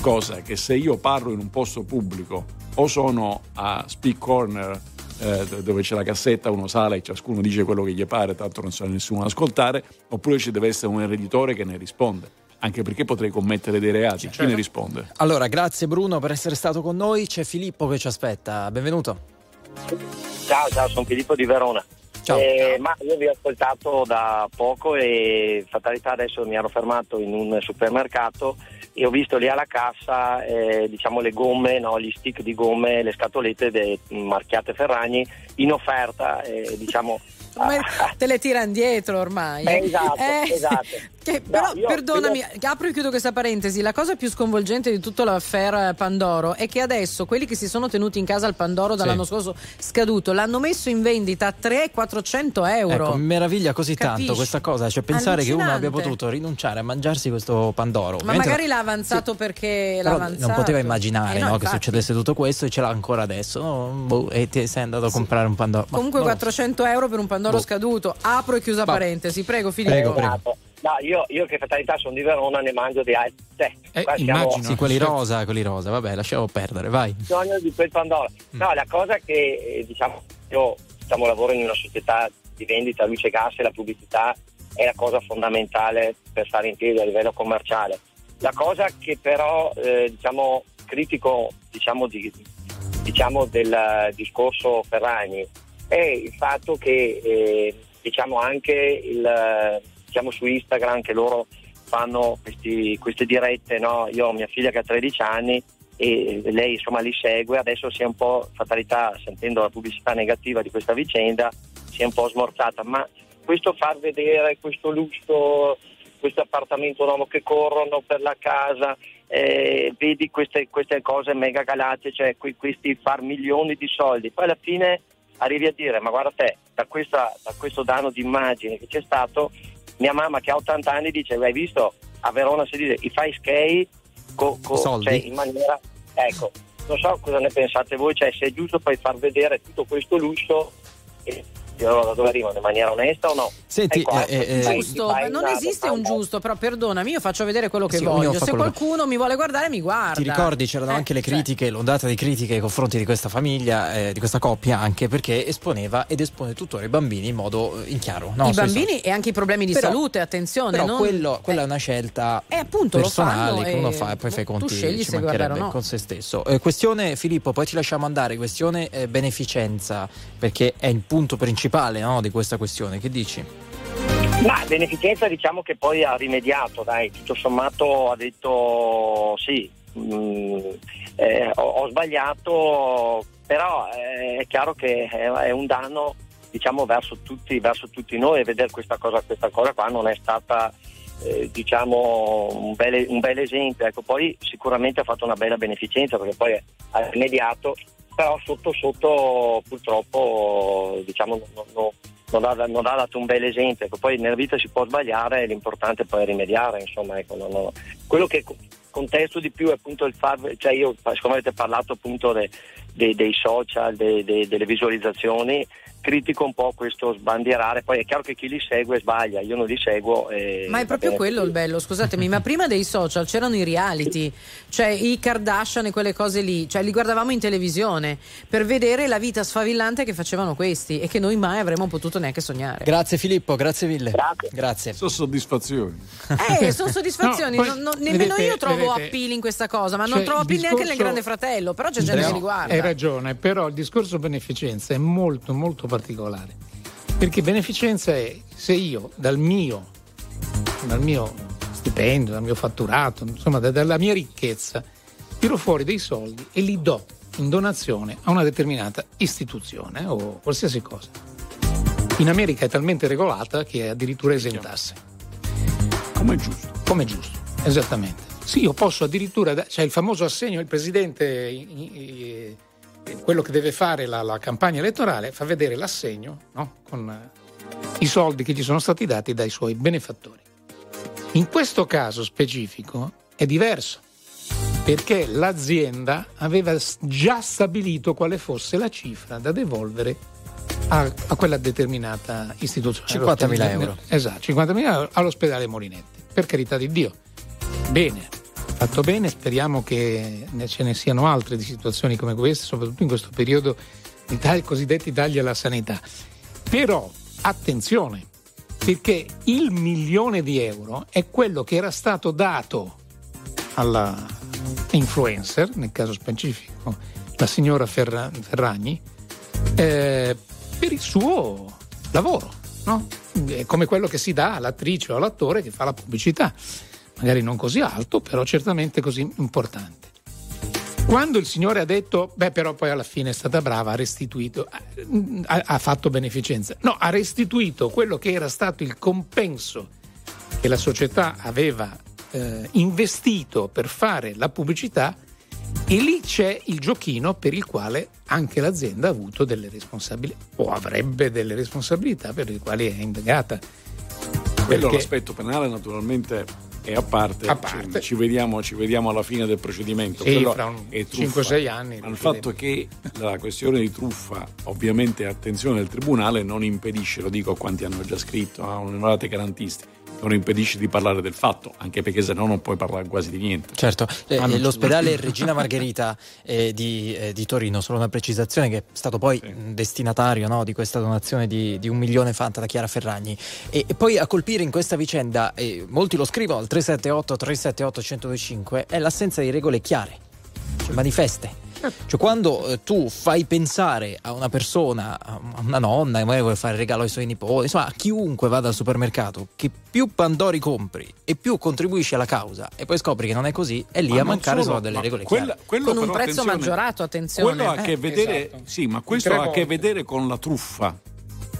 cosa che se io parlo in un posto pubblico o sono a speak corner eh, dove c'è la cassetta, uno sale e ciascuno dice quello che gli pare, tanto non sa nessuno ad ascoltare, oppure ci deve essere un ereditore che ne risponde. Anche perché potrei commettere dei reati. Chi ne risponde? Allora, grazie Bruno per essere stato con noi. C'è Filippo che ci aspetta. Benvenuto. Ciao, ciao, sono Filippo di Verona. Eh, ma io vi ho ascoltato da poco e fatalità adesso mi ero fermato in un supermercato e ho visto lì alla cassa eh, diciamo le gomme, no, gli stick di gomme, le scatolette de- marchiate Ferragni in offerta, eh, diciamo Come te le tirano dietro ormai. Eh, esatto, Eh, esatto. Che- No, però, perdonami, io- apro e chiudo questa parentesi. La cosa più sconvolgente di tutta l'affair Pandoro è che adesso quelli che si sono tenuti in casa il Pandoro dall'anno scorso scaduto l'hanno messo in vendita a 300-400 euro. Ecco, mi meraviglia così Capisci? tanto questa cosa, cioè pensare che uno abbia potuto rinunciare a mangiarsi questo Pandoro. Ma Ovviamente magari l'ha avanzato perché l'ha Però avanzato. non poteva immaginare Eh no, no, che succedesse tutto questo e ce l'ha ancora adesso. Boh, e ti sei andato a comprare un Pandoro. Comunque non lo so. 400 euro per un Pandoro Boh. scaduto. Apro e chiusa Boh. parentesi. Prego Filippo. Prego, prego. No, io, io che fatalità sono di Verona ne mangio di altri. Eh, qua siamo- Sì, quelli rosa, quelli rosa, vabbè, lasciamo perdere, vai. bisogno di quel Pandoro. No, la cosa che eh, diciamo io diciamo, lavoro in una società di vendita luce e gas e la pubblicità è la cosa fondamentale per stare in piedi a livello commerciale. La cosa che però eh, diciamo critico diciamo, di- diciamo, del discorso Ferragni è il fatto che eh, diciamo anche il, diciamo su Instagram che loro fanno questi- queste dirette, no? io ho mia figlia che ha 13 anni e lei insomma li segue, adesso si è un po' fatalità, sentendo la pubblicità negativa di questa vicenda, si è un po' smorzata, ma questo far vedere questo lusso, questo appartamento nuovo che corrono per la casa, eh, vedi queste, queste cose mega galattiche, cioè que- questi far milioni di soldi, poi alla fine arrivi a dire ma guarda te, da, questa- da questo danno di immagine che c'è stato, mia mamma che ha 80 anni dice hai visto a Verona si dice i fai skate co- co- cioè, in maniera ecco non so cosa ne pensate voi cioè se è giusto poi far vedere tutto questo lusso e io da dove arrivano in maniera onesta o no Senti, Ecco, eh, eh, fai- Giusto, fai non esiste un giusto, però perdonami, io faccio vedere quello che Sì, voglio. Se quello che- qualcuno mi vuole guardare, mi guarda. Ti ricordi c'erano Eh, anche le cioè, critiche, l'ondata di critiche nei confronti di questa famiglia, eh, di questa coppia anche perché esponeva ed espone tuttora i bambini in modo eh, in chiaro. no? I bambini social. e anche i problemi di Però- salute, attenzione. Però non- quello- quella è una scelta Eh, appunto, lo personale che e uno fa e poi fai conti scegli ci se guardare o mancherebbe no. con se stesso. Eh, questione Filippo, poi ti lasciamo andare, questione eh, beneficenza, perché è il punto principale no, di questa questione. Che dici? Ma beneficenza diciamo che poi ha rimediato, dai, tutto sommato ha detto sì, mm, eh, ho, ho sbagliato, però eh, è chiaro che è, è un danno diciamo verso tutti, verso tutti noi. E vedere questa cosa, questa cosa qua non è stata eh, diciamo un bel, un bel esempio, ecco, poi sicuramente ha fatto una bella beneficenza perché poi ha rimediato, però sotto sotto purtroppo diciamo non- non- non ha, non ha dato un bel esempio. Ecco, poi nella vita si può sbagliare, l'importante poi è rimediare. Insomma, ecco, non- Quello che co- contesto di più è appunto il far, cioè io, siccome avete parlato appunto de- dei, dei social, dei- dei- delle visualizzazioni, critico un po' questo sbandierare, poi è chiaro che chi li segue sbaglia, io non li seguo. e Ma è proprio bene quello così. il bello, scusatemi, ma prima dei social c'erano i reality, cioè i Kardashian e quelle cose lì, cioè li guardavamo in televisione per vedere la vita sfavillante che facevano questi e che noi mai avremmo potuto neanche sognare. Grazie Filippo, grazie mille. Grazie. Sono soddisfazioni. Eh, sono soddisfazioni, No, poi, non- non- nemmeno vedete- io trovo vedete, appeal in questa cosa, ma non cioè, trovo il appeal neanche nel discorso- Grande Fratello, però c'è gente che li guarda. Hai ragione, però il discorso beneficenza è molto molto particolare. Perché beneficenza è se io dal mio, dal mio stipendio, dal mio fatturato, insomma da- dalla mia ricchezza, tiro fuori dei soldi e li do in donazione a una determinata istituzione o qualsiasi cosa. In America è talmente regolata che è addirittura esentasse. Come è giusto. Come è giusto, esattamente. Sì, io posso addirittura, c'è il famoso assegno, il presidente, quello che deve fare la, la campagna elettorale, fa vedere l'assegno no? con eh, i soldi che gli sono stati dati dai suoi benefattori. In questo caso specifico è diverso, perché l'azienda aveva già stabilito quale fosse la cifra da devolvere a, a quella determinata istituzione. 50.000 euro. Esatto, 50.000 euro all'ospedale Morinetti. Per carità di Dio. Bene, fatto bene, speriamo che ce ne siano altre di situazioni come queste, soprattutto in questo periodo di tagli, cosiddetti tagli alla sanità. Però attenzione, perché il milione di euro è quello che era stato dato alla influencer, nel caso specifico la signora Ferra- Ferragni, eh, per il suo lavoro, no? Come quello che si dà all'attrice o all'attore che fa la pubblicità, magari non così alto, però certamente così importante. Quando il Signore ha detto, beh, però poi alla fine è stata brava, ha restituito, ha, ha fatto beneficenza. No, ha restituito quello che era stato il compenso che la società aveva eh, investito per fare la pubblicità e lì c'è il giochino per il quale anche l'azienda ha avuto delle responsabilità o avrebbe delle responsabilità per le quali è indagata. Quello Perché- l'aspetto penale naturalmente è a parte, A parte. Cioè, ci, vediamo, ci vediamo alla fine del procedimento. Sì, Quello fra un è truffa. 5-6 anni, Ma il fatto che la questione di truffa, ovviamente attenzione del tribunale, non impedisce, lo dico a quanti hanno già scritto, a onorate garantisti, non impedisce di parlare del fatto, anche perché se no non puoi parlare quasi di niente. Certo, eh, Ah, non- l'ospedale Regina Margherita eh, di, eh, di Torino, solo una precisazione che è stato poi mh, destinatario no, di questa donazione di, di un milione fatta da Chiara Ferragni. E, e poi a colpire in questa vicenda, e molti lo scrivono al 378 378 1025, è l'assenza di regole chiare, cioè manifeste. Cioè quando eh, tu fai pensare a una persona, a una nonna che magari vuole fare il regalo ai suoi nipoti, insomma a chiunque vada al supermercato, che più Pandori compri e più contribuisci alla causa e poi scopri che non è così, è lì Ma a mancare solo, sono delle ma regole quella- Con un però, prezzo attenzione, maggiorato, attenzione. Quello ha a che Eh, vedere, esatto. sì, ma questo ha a che vedere con la truffa.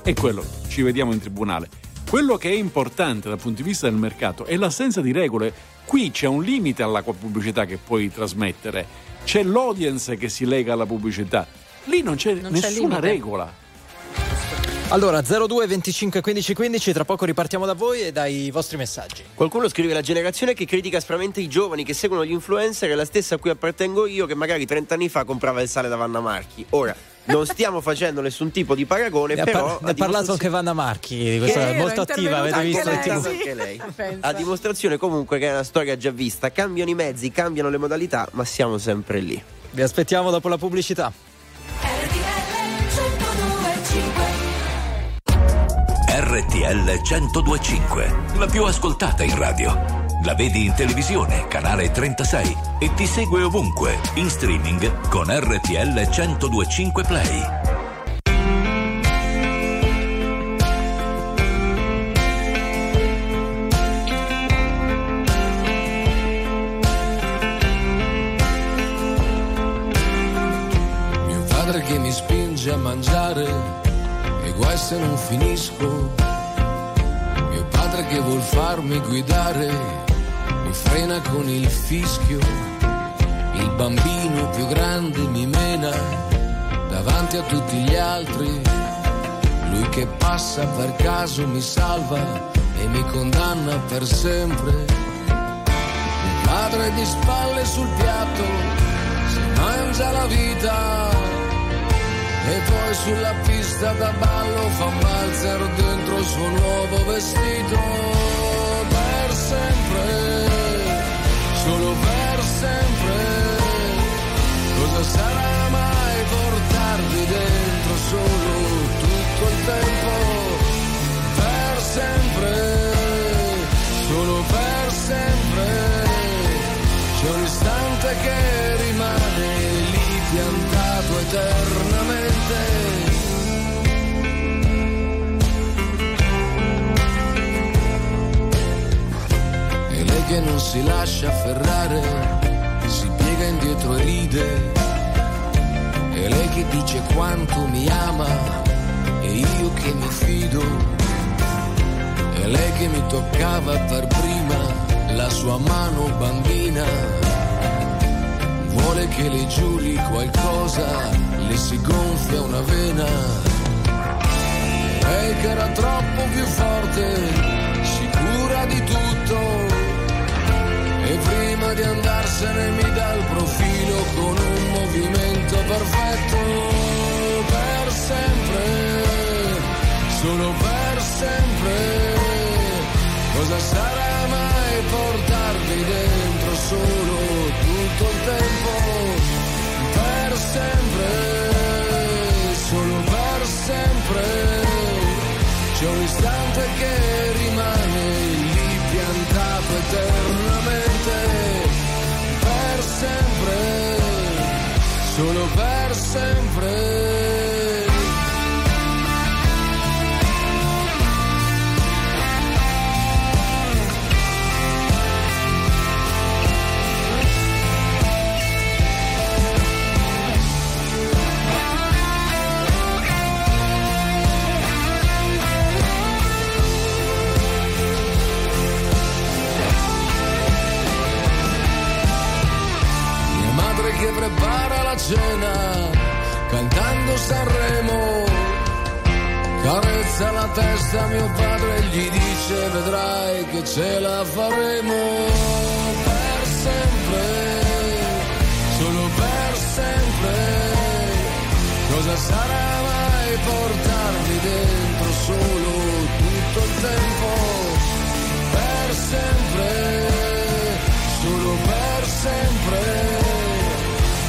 E quello ci vediamo in tribunale. Quello che è importante dal punto di vista del mercato è l'assenza di regole. Qui c'è un limite alla pubblicità che puoi trasmettere. C'è l'audience che si lega alla pubblicità. Lì non c'è Non c'è nessuna limite. regola. Allora 02 25 15 15, tra poco ripartiamo da voi e dai vostri messaggi. Qualcuno scrive la generazione che critica aspramente i giovani che seguono gli influencer è la stessa a cui appartengo io che magari 30 anni fa comprava il sale da Vanna Marchi. Ora, non stiamo facendo nessun tipo di paragone, Ne ha, però... par- ne ha a parlato anche Vanna Marchi, di questa, era molto attiva, avete visto lei, TV. anche lei. A dimostrazione comunque che è una storia già vista. Cambiano i mezzi, cambiano le modalità, ma siamo sempre lì. Vi aspettiamo dopo la pubblicità. RTL 1025, la più ascoltata in radio. La vedi in televisione, canale 36 e ti segue ovunque, in streaming con RTL 1025 Play. Mio padre che mi spinge a mangiare e guai se non finisco. Padre che vuol farmi guidare mi frena con il fischio. Il bambino più grande mi mena davanti a tutti gli altri. Lui che passa per caso mi salva e mi condanna per sempre. Mio padre di spalle sul piatto, un mangia la vita e poi sulla pista da ballo fa un valzer dentro il suo nuovo vestito per sempre, solo per sempre. Cosa sarà mai portarvi dentro solo tutto il tempo? Per sempre, solo per sempre. C'è un istante che rimane lì piantato eternamente. Che non si lascia afferrare, si piega indietro e ride. E lei che dice quanto mi ama, e io che mi fido. E lei che mi toccava per prima la sua mano bambina. Vuole che le giuri qualcosa, le si gonfia una vena. Lei che era troppo più forte, sicura di tutto. Prima di andarsene mi dà il profilo con un movimento perfetto. Per sempre, solo per sempre. Cosa sarà mai portarvi dentro solo tutto il tempo? Per sempre, solo per sempre. C'è un istante che testa mio padre e gli dice vedrai che ce la faremo per sempre, solo per sempre. Cosa sarà mai portarmi dentro solo tutto il tempo? Per sempre, solo per sempre.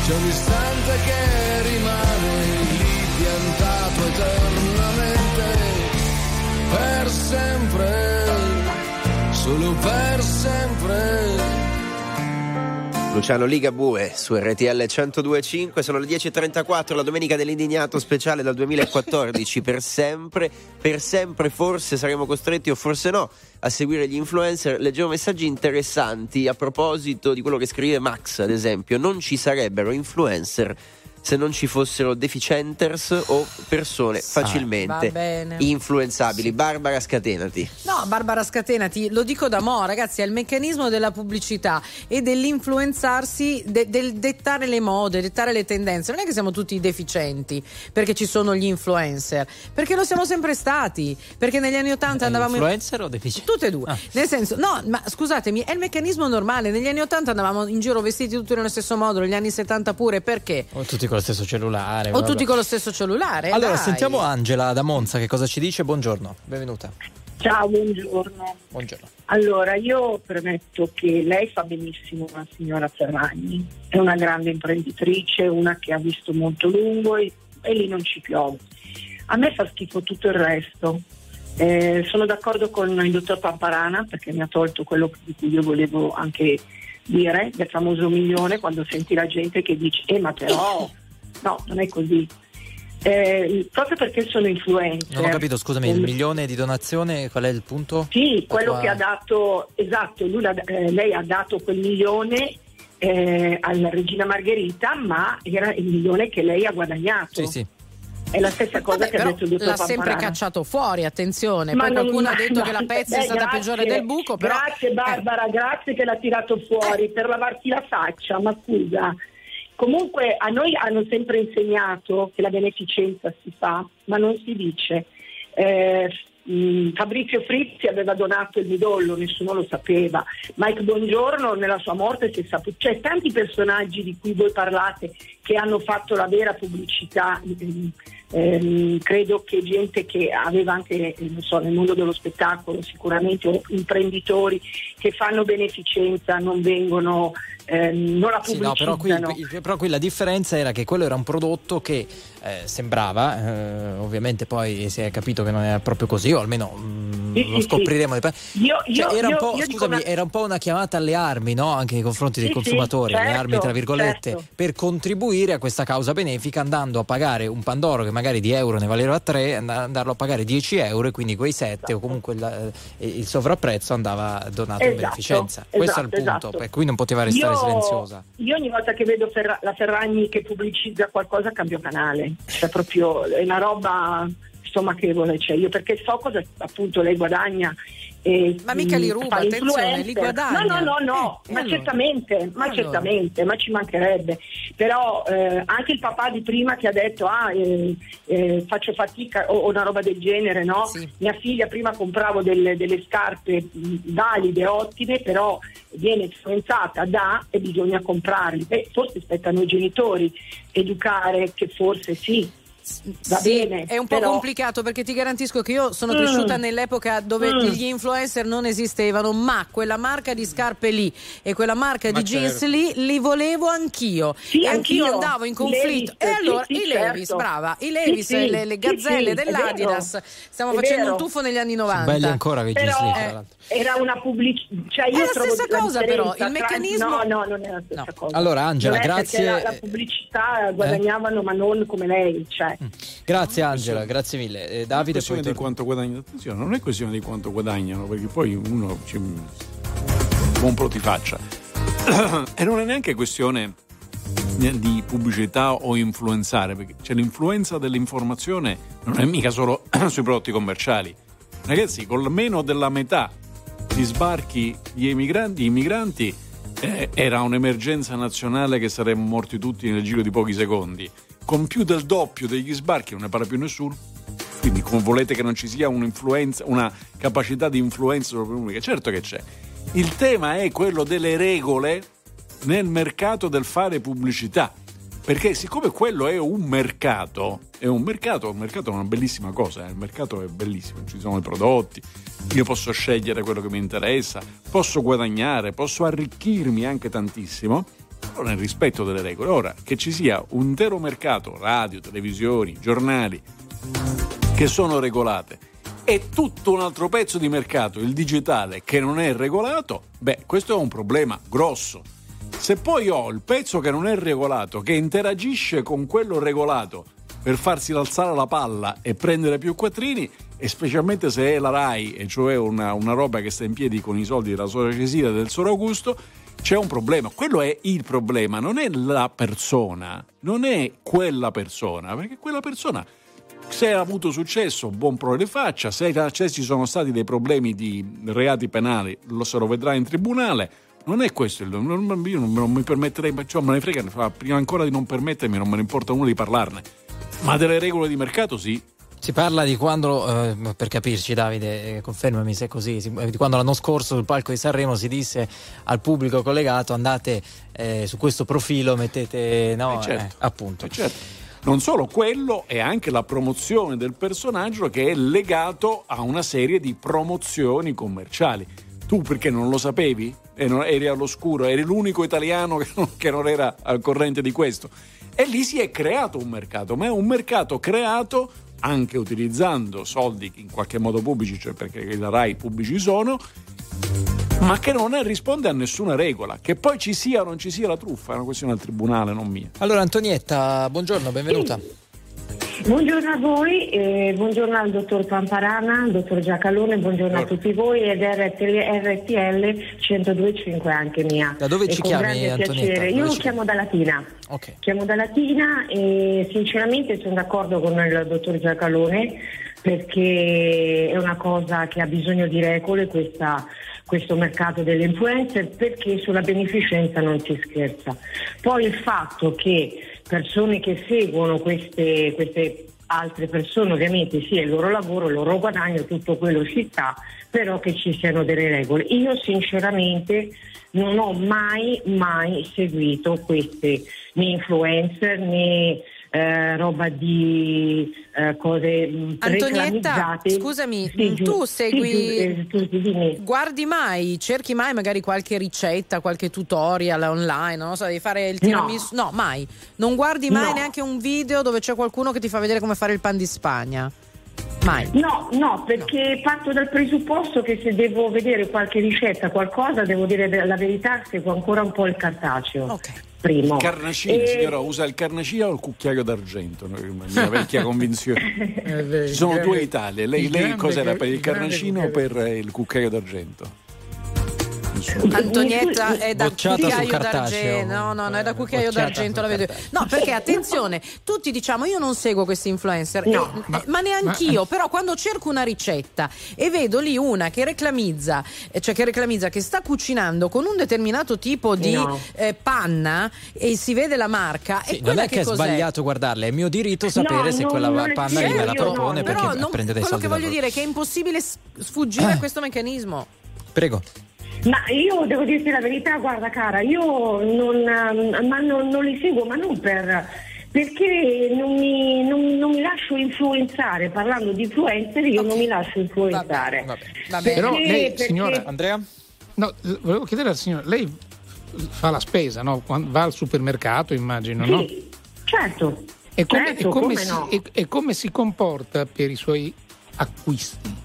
C'è un istante che rimane solo per sempre. Luciano Ligabue su RTL 1025, sono le 10.34, la domenica dell'indignato speciale dal 2014, per sempre, per sempre forse saremo costretti o forse no a seguire gli influencer. Leggevo messaggi interessanti a proposito di quello che scrive Max, ad esempio, non ci sarebbero influencer se non ci fossero deficienters o persone facilmente bene. influenzabili. Barbara, scatenati. No, Barbara Scatenati, lo dico da mo', ragazzi, è il meccanismo della pubblicità e dell'influenzarsi, de- del dettare le mode, dettare le tendenze. Non è che siamo tutti deficienti perché ci sono gli influencer, perché lo siamo sempre stati. Perché negli anni Ottanta andavamo in- Influencer o deficiente? Tutte e due. Nel senso, no, ma scusatemi, è il meccanismo normale. Negli anni Ottanta andavamo in giro vestiti tutti nello stesso modo, negli anni 70 pure, perché? O tutti con lo stesso cellulare. O bla bla. tutti con lo stesso cellulare. Allora, dai. sentiamo Angela da Monza che cosa ci dice. Buongiorno, benvenuta. Ciao, buongiorno. Buongiorno. Allora, io premetto che lei fa benissimo la signora Ferragni, è una grande imprenditrice, una che ha visto molto lungo e, e lì non ci piove. A me fa schifo tutto il resto. Eh, sono d'accordo con il dottor Pamparana perché mi ha tolto quello di cui io volevo anche dire, del famoso milione, quando senti la gente che dice, eh ma però, no, non è così. Eh, proprio perché sono influencer. Non ho capito, scusami, il milione di donazione, qual è il punto? Sì, La quello tua- che ha dato, esatto, lui l'ha- eh, lei ha dato quel milione eh, alla regina Margherita, ma era il milione che lei ha guadagnato. Sì, sì. È la stessa cosa Vabbè, che ha detto il dottor l'ha sempre Pamparana. cacciato fuori, attenzione. Ma Poi non- qualcuno ha ma- detto ma- che la Pezzi è beh, stata grazie, peggiore del buco, però Eh. Grazie Barbara, grazie che l'ha tirato fuori per lavarti la faccia, ma scusa. Comunque a noi hanno sempre insegnato che la beneficenza si fa, ma non si dice. Eh, mh, Fabrizio Frizzi aveva donato il midollo, nessuno lo sapeva. Mike Bongiorno nella sua morte si è saputo. C'è tanti personaggi di cui voi parlate che hanno fatto la vera pubblicità. ehm, credo che gente che aveva anche eh, non so, nel mondo dello spettacolo sicuramente o imprenditori che fanno beneficenza non vengono ehm, non la Sì, no, pubblicizzano. però qui, però qui la differenza era che quello era un prodotto che eh, sembrava, eh, ovviamente poi si è capito che non è proprio così, o almeno mm, Sì, lo sì, scopriremo. di- Io- Cioè, io- era, un io- po', io dico scusami, una- era un po' una chiamata alle armi no? anche nei confronti dei consumatori, alle certo, armi tra virgolette, certo. per contribuire a questa causa benefica andando a pagare un Pandoro che magari di euro ne valeva 3, andarlo a pagare 10 euro e quindi quei 7 o comunque il, eh, il sovrapprezzo andava donato in Esatto, beneficenza. esatto, Questo è il punto, esatto. per cui non poteva restare Io- silenziosa. Io ogni volta che vedo Ferra- la Ferragni che pubblicizza qualcosa cambio canale, cioè proprio è una roba stomachevole, cioè io perché so cosa appunto lei guadagna. E, Ma mica li ruba, attenzione, li guadagna. No, no, no, no, Eh, ma allora? certamente, ma allora? certamente, ma ci mancherebbe. Però eh, anche il papà di prima che ha detto ah, eh, eh, faccio fatica o, o una roba del genere, no? Mia figlia prima compravo delle, delle scarpe valide, ottime, però viene influenzata da e bisogna comprarli. Beh, forse spetta a noi genitori educare che forse sì. Va Sì, bene, è un po' però- complicato perché ti garantisco che io sono Mm. cresciuta nell'epoca dove Mm. gli influencer non esistevano, ma quella marca di scarpe lì e quella marca Ma di jeans certo. lì li volevo anch'io. Sì, e anch'io anch'io. andavo in conflitto. Levi's, e allora sì, i Levis, certo. brava, i Levis, sì, le, le gazzelle dell'Adidas. Stiamo È facendo vero. un tuffo negli anni 90. belli ancora quei jeans lì, tra l'altro. Era una pubblicità, cioè È io la trovo stessa la cosa, però, il tra- meccanismo- No, no, non è la stessa cosa. Allora, Angela, è grazie. perché La, la pubblicità guadagnavano, ma non come lei, cioè. Grazie Angela, grazie mille. Eh, Non è Davide, questione poi di quanto guadagnano. Attenzione, non è questione di quanto guadagnano, perché poi uno ci... buon pro ti faccia. e non è neanche questione di pubblicità o influenzare, perché c'è l'influenza dell'informazione non è mica solo sui prodotti commerciali. Ragazzi, con meno della metà di sbarchi di emigranti, immigranti, eh, era un'emergenza nazionale che saremmo morti tutti nel giro di pochi secondi. Con più del doppio degli sbarchi non ne parla più nessuno. Quindi come volete che non ci sia una capacità di influenza sull'opinione pubblica? Certo che c'è. Il tema è quello delle regole nel mercato del fare pubblicità. Perché siccome quello è un mercato, è un mercato, un mercato è una bellissima cosa, eh, il mercato è bellissimo, ci sono i prodotti, io posso scegliere quello che mi interessa, posso guadagnare, posso arricchirmi anche tantissimo, però nel rispetto delle regole. Ora, che ci sia un intero mercato, radio, televisioni, giornali, che sono regolate e tutto un altro pezzo di mercato, il digitale, che non è regolato, beh, questo è un problema grosso. Se poi ho il pezzo che non è regolato, che interagisce con quello regolato per farsi alzare la palla e prendere più quattrini, e specialmente se è la RAI, e cioè una, una roba che sta in piedi con i soldi della Sora Cesira del Soro Augusto, c'è un problema. Quello è il problema, non è la persona, non è quella persona, perché quella persona se ha avuto successo, buon pro le faccia, se se ci sono stati dei problemi di reati penali, lo se lo vedrà in tribunale. Non è questo il. non- Io non, non mi permetterei, cioè me ne frega, prima ancora di non permettermi, non me ne importa uno di parlarne. Ma delle regole di mercato sì. Si parla di quando, eh, per capirci Davide, eh, confermami se è così, si- di quando l'anno scorso sul palco di Sanremo si disse al pubblico collegato andate eh, su questo profilo, mettete... No, Eh, certo. eh, appunto. Eh, certo. Non solo quello, è anche la promozione del personaggio che è legato a una serie di promozioni commerciali. Tu perché non lo sapevi? E non- eri all'oscuro, eri l'unico italiano che non, che non era al corrente di questo. E lì si è creato un mercato, ma è un mercato creato anche utilizzando soldi in qualche modo pubblici, cioè perché la RAI pubblici sono, ma che non è- risponde a nessuna regola. Che poi ci sia o non ci sia la truffa è una questione al tribunale, non mia. Allora Antonietta, buongiorno, benvenuta. Buongiorno a voi, eh, buongiorno al dottor Pamparana, al dottor Giacalone, buongiorno a tutti voi ed RTL, RTL 102.5 anche mia. Da dove E ci chiami, Antonietta? Io ci- chiamo da Latina. Ok. Chiamo da Latina e sinceramente sono d'accordo con il dottor Giacalone perché è una cosa che ha bisogno di regole questa- questo mercato delle influencer perché sulla beneficenza non si scherza. Poi il fatto che persone che seguono queste, queste altre persone, ovviamente sì, è il loro lavoro, il loro guadagno, tutto quello ci sta, però che ci siano delle regole. Io sinceramente non ho mai, mai seguito queste né influencer né eh, roba di eh, cose mh, Antonietta, reclamizzate. scusami, Sì, giu- tu sì, segui, giu- eh, scusi, dimmi. guardi mai, cerchi mai magari qualche ricetta, qualche tutorial online, non so, devi fare il tiramisù? No, mai. Non guardi mai No. neanche un video dove c'è qualcuno che ti fa vedere come fare il pan di Spagna? Mai. No, no, perché parto dal presupposto che se devo vedere qualche ricetta, qualcosa, devo dire la verità, seguo ancora un po' il cartaceo. Primo. Carnacino, E- signora, usa il carnacino o il cucchiaio d'argento? Mia vecchia convinzione. Ci sono due Italie. Lei, il lei cos'era per il il carnacino o per eh, il cucchiaio d'argento? Antonietta è da cucchiaio d'argento. No, no, no, è da cucchiaio d'argento, la vedo. io. No, perché attenzione, tutti diciamo io non seguo questi influencer, No. e- ma, neanch'io, però quando cerco una ricetta e vedo lì una che reclamizza, eh, cioè che reclamizza che sta cucinando con un determinato tipo di No. eh, panna e si vede la marca Sì, non è che è cos'è? sbagliato guardarla, è mio diritto sapere No, se non- quella non panna lì me la propone perché non- prende dei quello soldi che voglio dire è che è impossibile sfuggire Eh. a questo meccanismo. Prego. Ma io devo dirti la verità, guarda cara, io non, ehm, ma non, non li seguo, ma non per... Perché non mi, non- non mi lascio influenzare, parlando di influencer io non mi lascio influenzare. Perché- Però lei, perché- signora Andrea? No, volevo chiedere al signore, lei fa la spesa, no? Va al supermercato, immagino, Sì, no? certo. E come, certo, e come come si, no. e- e come si comporta per i suoi acquisti?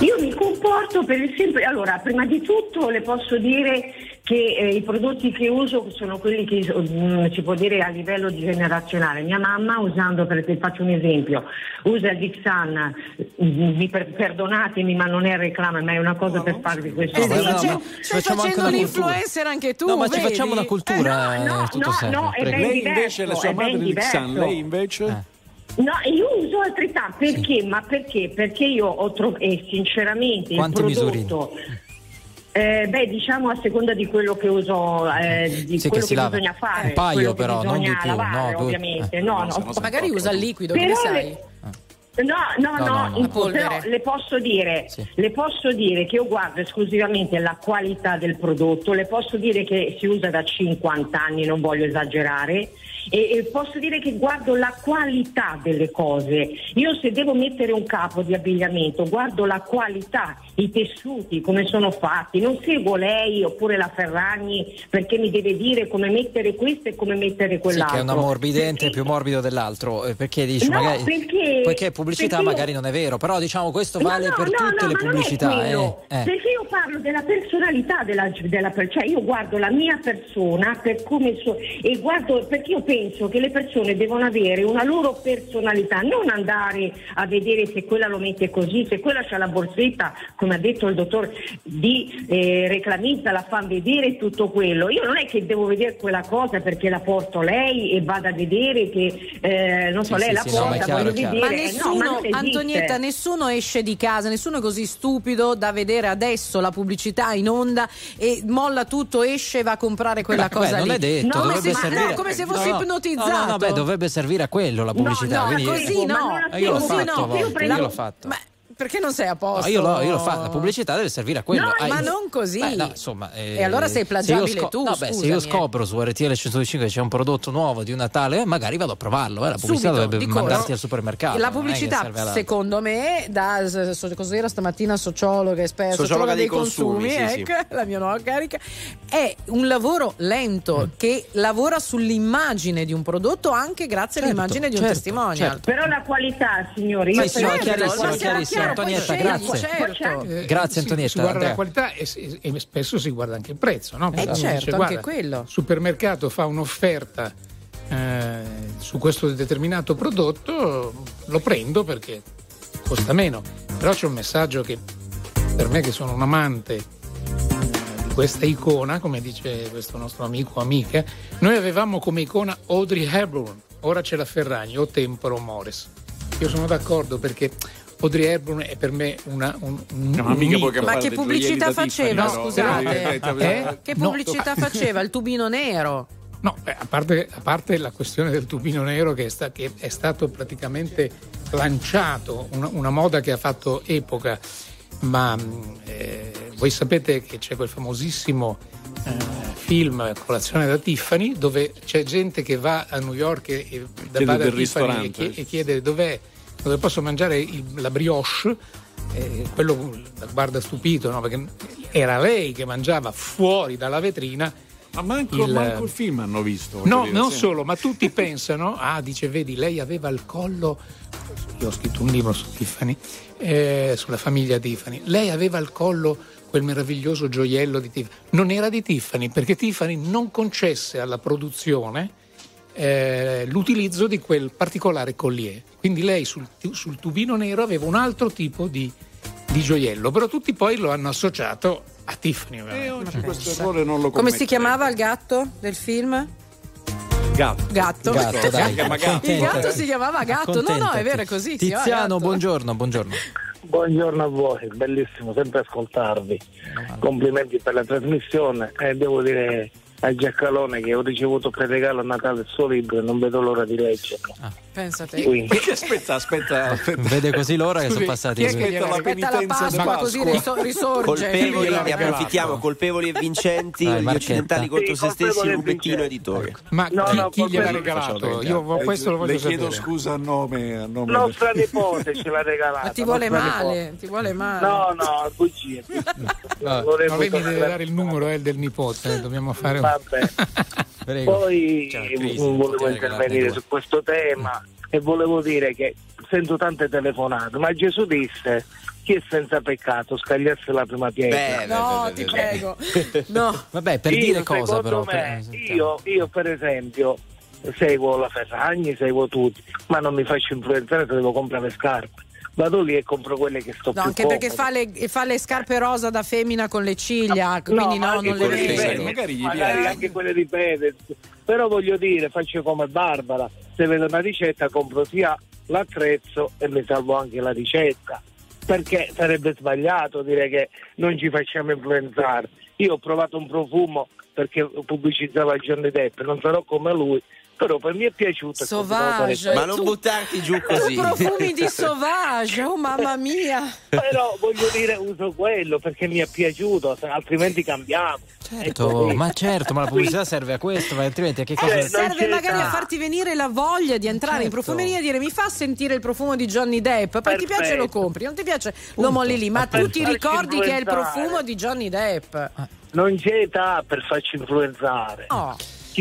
Io mi comporto per il semplice. Allora, prima di tutto le posso dire che eh, i prodotti che uso sono quelli che mm, si può dire a livello di generazionale. Mia mamma, usando, per faccio un esempio, usa il Dixan, mm, mi per- perdonatemi ma non è reclama, ma è una cosa per farvi questo Eh, stai no, ma stai facciamo anche facendo una l'influencer anche tu. No, ma ci vedi? facciamo una cultura. Eh, no, no, tutto no, serve. no, è ben Lei diverso, invece, la sua è ben madre di Xan, diverso. lei invece? Eh. No, io uso altrettanto perché? Ma perché? Perché io ho trovato e sinceramente Quanti il prodotto eh, beh, diciamo a seconda di quello che uso, eh, di Sì, che quello si che, lava. bisogna fare, Un paio che però, non bisogna di più, lavare, no, due- ovviamente. eh. No, no. Magari usa il liquido, che Però ne sai? le- No, no, No, no, no, no. però le posso, dire, Sì. le posso dire che io guardo esclusivamente la qualità del prodotto, le posso dire che si usa da 50 anni, non voglio esagerare, e, e posso dire che guardo la qualità delle cose. Io se devo mettere un capo di abbigliamento, guardo la qualità, i tessuti, come sono fatti, non seguo lei oppure la Ferragni perché mi deve dire come mettere questo e come mettere Sì, quell'altro. che è un ammorbidente più morbido dell'altro, eh, perché dici No, magari perché- poiché è pubblicità perché io- magari non è vero, però diciamo questo vale no, per no, tutte no, le pubblicità, eh. Eh. Perché io parlo della personalità della, della per- cioè io guardo la mia persona per come so, e guardo perché io penso che le persone devono avere una loro personalità, non andare a vedere se quella lo mette così, se quella c'ha la borsetta, come ha detto il dottor, di eh, reclamista, la fa vedere tutto quello. Io non è che devo vedere quella cosa perché la porto lei e vado a vedere che eh, non so, Sì, lei sì, la sì, no, porta, chiaro, voglio è chiaro. vedere. Ma Eh, nessuno, no, ma non. Antonietta, nessuno esce di casa, nessuno è così stupido da vedere adesso la pubblicità in onda e molla tutto, esce e va a comprare quella Beh, cosa non lì. è detto, come dovrebbe se, servire no, come se fossi No, no. Ipnotizzato. No, no, no, beh, dovrebbe servire a quello la pubblicità. no, quindi- così no. io l'ho fatto, no, io l'ho fatto. Ma perché non sei a posto? No, io l'ho, io l'ho fatto, la pubblicità deve servire a quello. No, Ah, ma io- non così. Beh, no, insomma, eh, E allora sei plagiabile tu, no, beh, se io eh. scopro su RTL 105 che c'è un prodotto nuovo di una tale, magari vado a provarlo. eh, la pubblicità Subito, dovrebbe di mandarti corso. al supermercato. La pubblicità, secondo me, da so- cos'era stamattina sociologa, esperta, Sociologa dei dei consumi, consumi, sì, ecco, la mia nuova carica, è un lavoro lento che lavora sull'immagine di un prodotto anche grazie Certo, all'immagine di un certo, testimonial. certo. Però la qualità, signori, io Sì, sì, no, chiarissimo, qualità- chiarissimo. Antonietta, grazie. Certo. Eh, Grazie, si- Antonietta, Si guarda Andrea. la qualità e, si- e spesso si guarda anche il prezzo, no? Uno certo, anche quello. Il supermercato fa un'offerta eh, su questo determinato prodotto, lo prendo perché costa meno. Però c'è un messaggio che per me che sono un amante eh, di questa icona, come dice questo nostro amico o amica, noi avevamo come icona Audrey Hepburn, ora c'è la Ferragni, o Temporo Mores. Io sono d'accordo perché Audrey Hepburn è per me una, un, un, No, ma un mica puoi Ma che pubblicità da Tiffany, faceva, però. scusate? Eh, Eh? Che No. pubblicità faceva? Il tubino nero. No, a, parte, a parte la questione del tubino nero che è, sta- che è stato praticamente lanciato, una, una moda che ha fatto epoca, ma mh, eh, voi sapete che c'è quel famosissimo eh, film Colazione da Tiffany dove c'è gente che va a New York e, e da Chiede da del Tiffany e, e chiede dov'è, dove posso mangiare il- la brioche. E quello la guarda stupito, no? perché era lei che mangiava fuori dalla vetrina. Ma manco il- manco il film hanno visto. No, dire, non sì. solo, ma tutti pensano, ah, dice, vedi, lei aveva il collo, io ho scritto un libro su Tiffany, eh, sulla famiglia Tiffany, lei aveva al collo quel meraviglioso gioiello di Tiffany. Non era di Tiffany, perché Tiffany non concesse alla produzione eh, l'utilizzo di quel particolare collier. Quindi lei sul, sul tubino nero aveva un altro tipo di, di gioiello, però tutti poi lo hanno associato a Tiffany. E oggi questo errore non lo Come si chiamava il gatto del film? Gatto. Gatto. Gatto, dai. Gatto. Il gatto si chiamava gatto. No, no, è vero, è così. Tiziano, buongiorno, buongiorno. Buongiorno a voi, bellissimo sempre ascoltarvi. Complimenti per la trasmissione e devo dire a Giacalone che ho ricevuto per regalo a Natale il suo libro e non vedo l'ora di leggerlo. Pensa te. Quindi, Aspetta, aspetta, aspetta. Vede così l'ora che sono passati. chi è che gliel'ha- Aspetta la Pasqua, così riso- risorge. Colpevoli, ne approfittiamo, colpevoli e vincenti, Dai, gli occidentali contro Sì, se stessi, Rubettino vincenti. editore. Ma No, chi, no, chi gliel'ha colpevoli- regalato? Io questo lo voglio Le chiedo sapere. scusa a nome, a nome nostra nipote ce l'ha regalato. Ma ti vuole male, ti vuole male. No, no, bugie. No, lei mi deve dare il numero eh, del nipote, eh, dobbiamo fare un... Vabbè. Prego. Poi volevo intervenire su questo tema e volevo dire che sento tante telefonate, ma Gesù disse chi è senza peccato scagliasse la prima pietra. No, ti prego. No. Vabbè, per Io, dire cosa però. me, per- io, io per esempio seguo la Ferragni, seguo tutti, ma non mi faccio influenzare se devo comprare le scarpe. Vado lì e compro quelle che sto No, anche perché fa le, fa le scarpe rosa da femmina con le ciglia, quindi no, ma anche non le vedi. Magari gli magari anche quelle di Fedez. Però voglio dire, faccio come Barbara, vedo una ricetta compro sia l'attrezzo e mi salvo anche la ricetta. Perché sarebbe sbagliato dire che non ci facciamo influenzare. Io ho provato un profumo perché pubblicizzava Johnny Depp, non sarò come lui, però per me è piaciuto. Sauvage. Ma non tu- buttarti giù così. profumi di Sauvage, oh mamma mia. Però voglio dire uso quello perché mi è piaciuto, altrimenti cambiamo. Certo, ma certo, ma la pubblicità serve a questo, ma altrimenti a che cosa Eh, serve? magari a farti venire la voglia di entrare in Certo. profumeria e dire mi fa sentire il profumo di Johnny Depp, poi ti piace lo Perfetto. compri, non ti piace lo molli lì, ma Per tu ti ricordi che è il profumo di Johnny Depp. Non c'è età per farci influenzare. Oh.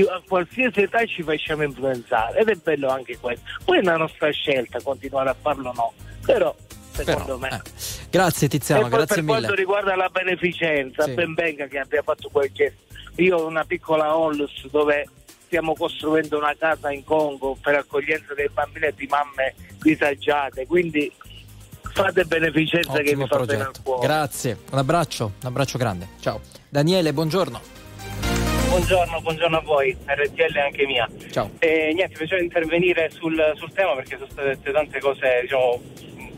A qualsiasi età ci facciamo influenzare ed è bello anche questo. Poi è una nostra scelta continuare a farlo o no. Però secondo Però, me. eh. Grazie Tiziano, e grazie per mille. quanto riguarda la beneficenza, Sì. ben venga che abbia fatto quel gesto. Io ho una piccola Onlus dove stiamo costruendo una casa in Congo per accoglienza dei bambini e di mamme disagiate, quindi fate beneficenza che Ottimo mi fa bene al cuore. Grazie, un abbraccio, un abbraccio grande. Ciao. Daniele, buongiorno. Buongiorno, buongiorno a voi, RTL anche mia. Ciao. E niente, mi piace intervenire sul, sul tema perché sono state dette tante cose, diciamo,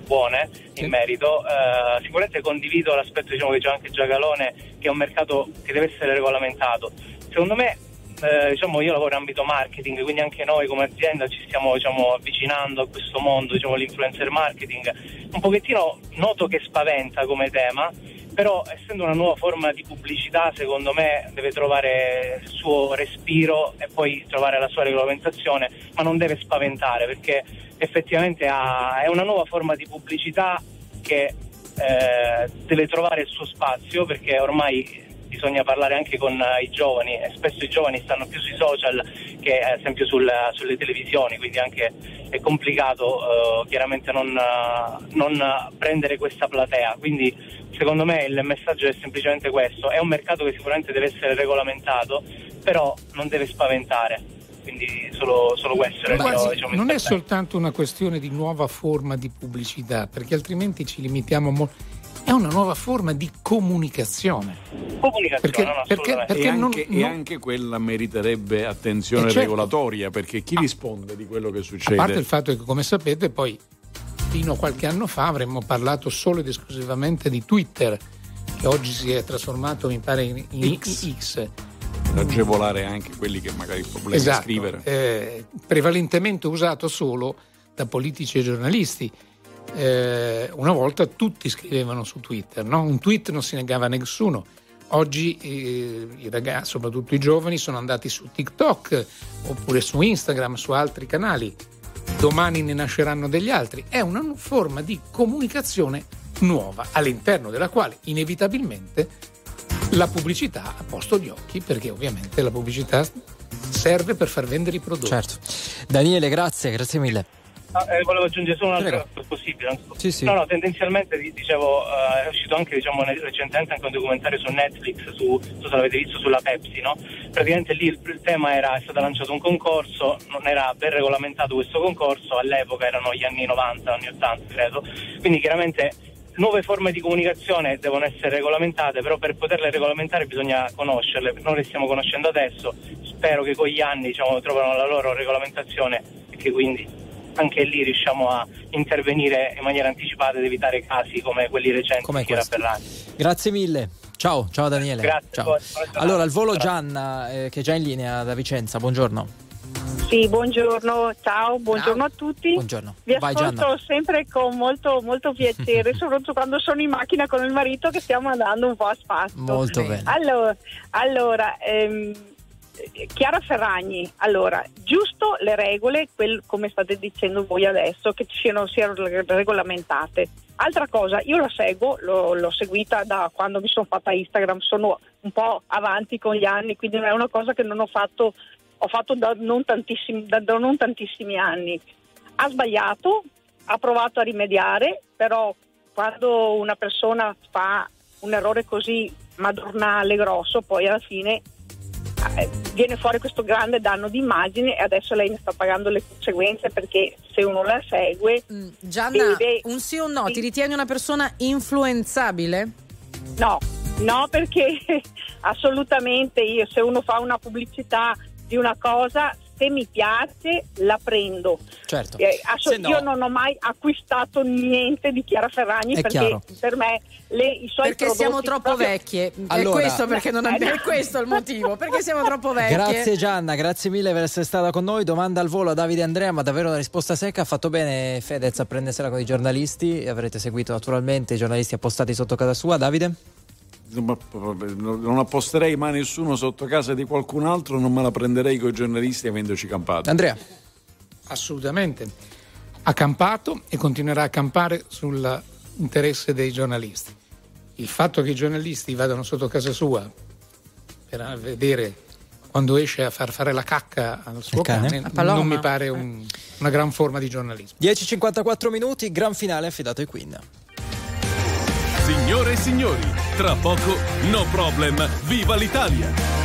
buone in merito. Eh, sicuramente condivido l'aspetto, diciamo, che c'è anche Giagalone, che è un mercato che deve essere regolamentato. Secondo me, eh, diciamo, io lavoro in ambito marketing, quindi anche noi come azienda ci stiamo, diciamo, avvicinando a questo mondo, diciamo, l'influencer marketing. Un pochettino noto che spaventa come tema, però essendo una nuova forma di pubblicità secondo me deve trovare il suo respiro e poi trovare la sua regolamentazione ma non deve spaventare perché effettivamente ha- è una nuova forma di pubblicità che eh, deve trovare il suo spazio perché ormai bisogna parlare anche con eh, i giovani e spesso i giovani stanno più sui social che ad esempio sul- sulle televisioni, quindi anche è complicato eh, chiaramente non, eh, non prendere questa platea. Quindi secondo me il messaggio è semplicemente questo, è un mercato che sicuramente deve essere regolamentato, però non deve spaventare. Quindi solo, solo questo era mio, diciamo, non è soltanto una questione di nuova forma di pubblicità, perché altrimenti ci limitiamo molto. È una nuova forma di comunicazione. Comunicazione, Perché- no, perché- perché e, non- anche, e non- anche quella meriterebbe attenzione Eh, certo. regolatoria perché chi risponde di quello che A succede? parte il fatto che, come sapete, poi fino a qualche anno fa avremmo parlato solo ed esclusivamente di Twitter, che oggi si è trasformato, mi pare, in, in X. per agevolare anche quelli che magari il problema Esatto, scrivere. eh, prevalentemente usato solo da politici e giornalisti. Eh, una volta tutti scrivevano su Twitter, no? un tweet non si negava a nessuno. Oggi eh, i ragazzi, soprattutto i giovani, sono andati su TikTok oppure su Instagram, su altri canali. Domani ne nasceranno degli altri. È una forma di comunicazione nuova all'interno della quale inevitabilmente la pubblicità ha posto gli occhi perché ovviamente la pubblicità serve per far vendere i prodotti. Certo. Daniele, grazie, grazie mille. Ah, eh, volevo aggiungere solo un'altra cosa possibile. non so. Sì, sì. No, no, tendenzialmente di- dicevo, eh, è uscito anche diciamo, recentemente anche un documentario su Netflix, su, non so se l'avete visto, sulla Pepsi, no? Praticamente lì il, il tema era, è stato lanciato un concorso, non era ben regolamentato questo concorso, all'epoca erano gli anni 90, anni 80 credo, quindi chiaramente nuove forme di comunicazione devono essere regolamentate, però per poterle regolamentare bisogna conoscerle, non le stiamo conoscendo adesso, spero che con gli anni diciamo, trovano la loro regolamentazione e che quindi anche lì riusciamo a intervenire in maniera anticipata ed evitare casi come quelli recenti Come di. Ferragni. Grazie mille. Ciao, ciao Daniele. Grazie, Ciao. Allora, al volo Gianna, eh, che è già in linea da Vicenza. Buongiorno. Sì, buongiorno, ciao, buongiorno a tutti. Buongiorno. Vi Vai, ascolto Gianna. sempre con molto, molto piacere, soprattutto quando sono in macchina con il marito che stiamo andando un po' a spasso. Molto bene. Allora, allora, ehm, Chiara Ferragni, allora, giusto le regole, quel- come state dicendo voi adesso, che siano, siano regolamentate. Altra cosa, io la seguo, l'ho, l'ho seguita da quando mi sono fatta Instagram, sono un po' avanti con gli anni, quindi è una cosa che non ho fatto, ho fatto da non tantissimi, da- da non tantissimi anni. Ha sbagliato, ha provato a rimediare, però quando una persona fa un errore così madornale, grosso, poi alla fine viene fuori questo grande danno di immagine e adesso lei ne sta pagando le conseguenze perché se uno la segue Gianna, vede- un sì o un no? Ti ritieni una persona influenzabile? No, no perché assolutamente io se uno fa una pubblicità di una cosa, se mi piace la prendo. Certo. Eh, Se no- Io non ho mai acquistato niente di Chiara Ferragni È perché chiaro. per me le- i suoi Perché siamo troppo proprio- vecchie. Allora- è questo perché non abbiamo. Eh, È questo il motivo. Perché siamo troppo vecchie. Grazie Gianna, grazie mille per essere stata con noi. Domanda al volo a Davide e Andrea, ma davvero una risposta secca. Ha fatto bene Fedez a prendersela con i giornalisti. Avrete seguito naturalmente i giornalisti appostati sotto casa sua. Davide? Non apposterei mai nessuno sotto casa di qualcun altro, non me la prenderei con i giornalisti avendoci campato. Andrea? Assolutamente. Ha campato e continuerà a campare sull'interesse dei giornalisti. Il fatto che i giornalisti vadano sotto casa sua per vedere quando esce a far fare la cacca al suo Il cane? cane, non mi pare un- una gran forma di giornalismo. 10.54 minuti, gran finale affidato ai Queen. Signore e signori, tra poco No Problem, viva l'Italia!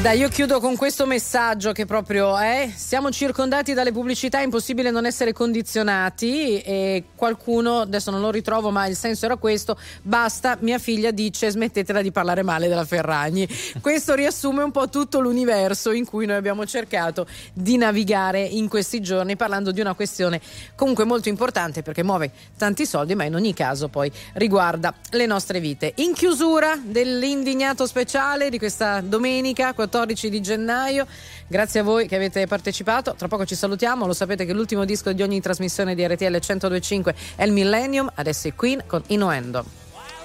Dai, io chiudo con questo messaggio che proprio è: siamo circondati dalle pubblicità, è impossibile non essere condizionati. E qualcuno, adesso non lo ritrovo, ma il senso era questo: basta, mia figlia dice smettetela di parlare male della Ferragni. Questo riassume un po' tutto l'universo in cui noi abbiamo cercato di navigare in questi giorni, parlando di una questione comunque molto importante perché muove tanti soldi, ma in ogni caso poi riguarda le nostre vite. In chiusura dell'indignato speciale di questa domenica 14 di gennaio, grazie a voi che avete partecipato. Tra poco ci salutiamo, lo sapete che l'ultimo disco di ogni trasmissione di RTL 1025 è il Millennium, adesso è Queen con Innuendo.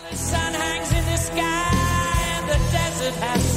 The sun hangs in the sky and the desert has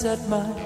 set my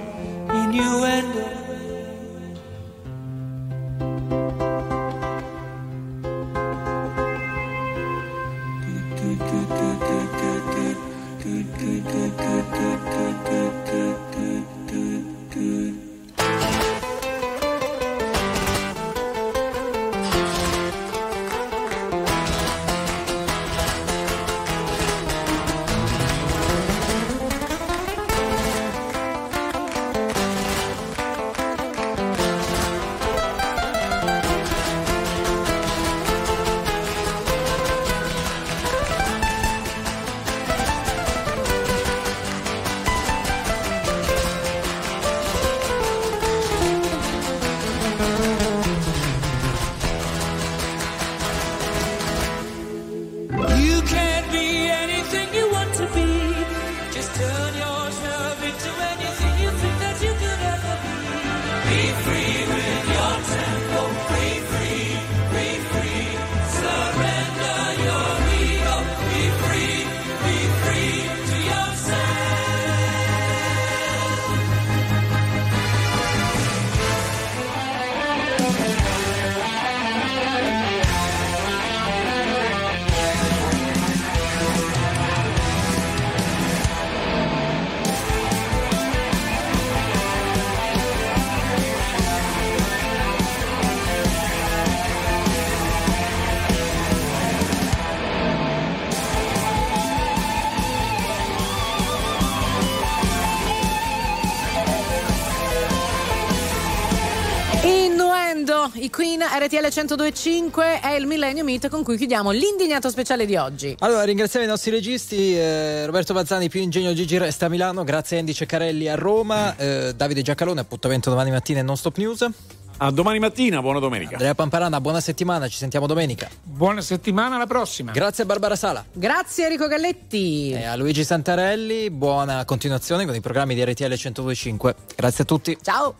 RTL 1025 è il Millennium Meet con cui chiudiamo l'indignato speciale di oggi. Allora, ringraziamo i nostri registi, eh, Roberto Bazzani, più ingegno Gigi Resta a Milano, grazie a Andy Ceccarelli a Roma, eh, Davide Giacalone, appuntamento domani mattina in Non Stop News. A domani mattina, buona domenica. Andrea Pamparana, buona settimana, ci sentiamo domenica. Buona settimana, alla prossima. Grazie a Barbara Sala. Grazie Enrico Galletti. E a Luigi Santarelli, buona continuazione con i programmi di RTL 1025. Grazie a tutti. Ciao.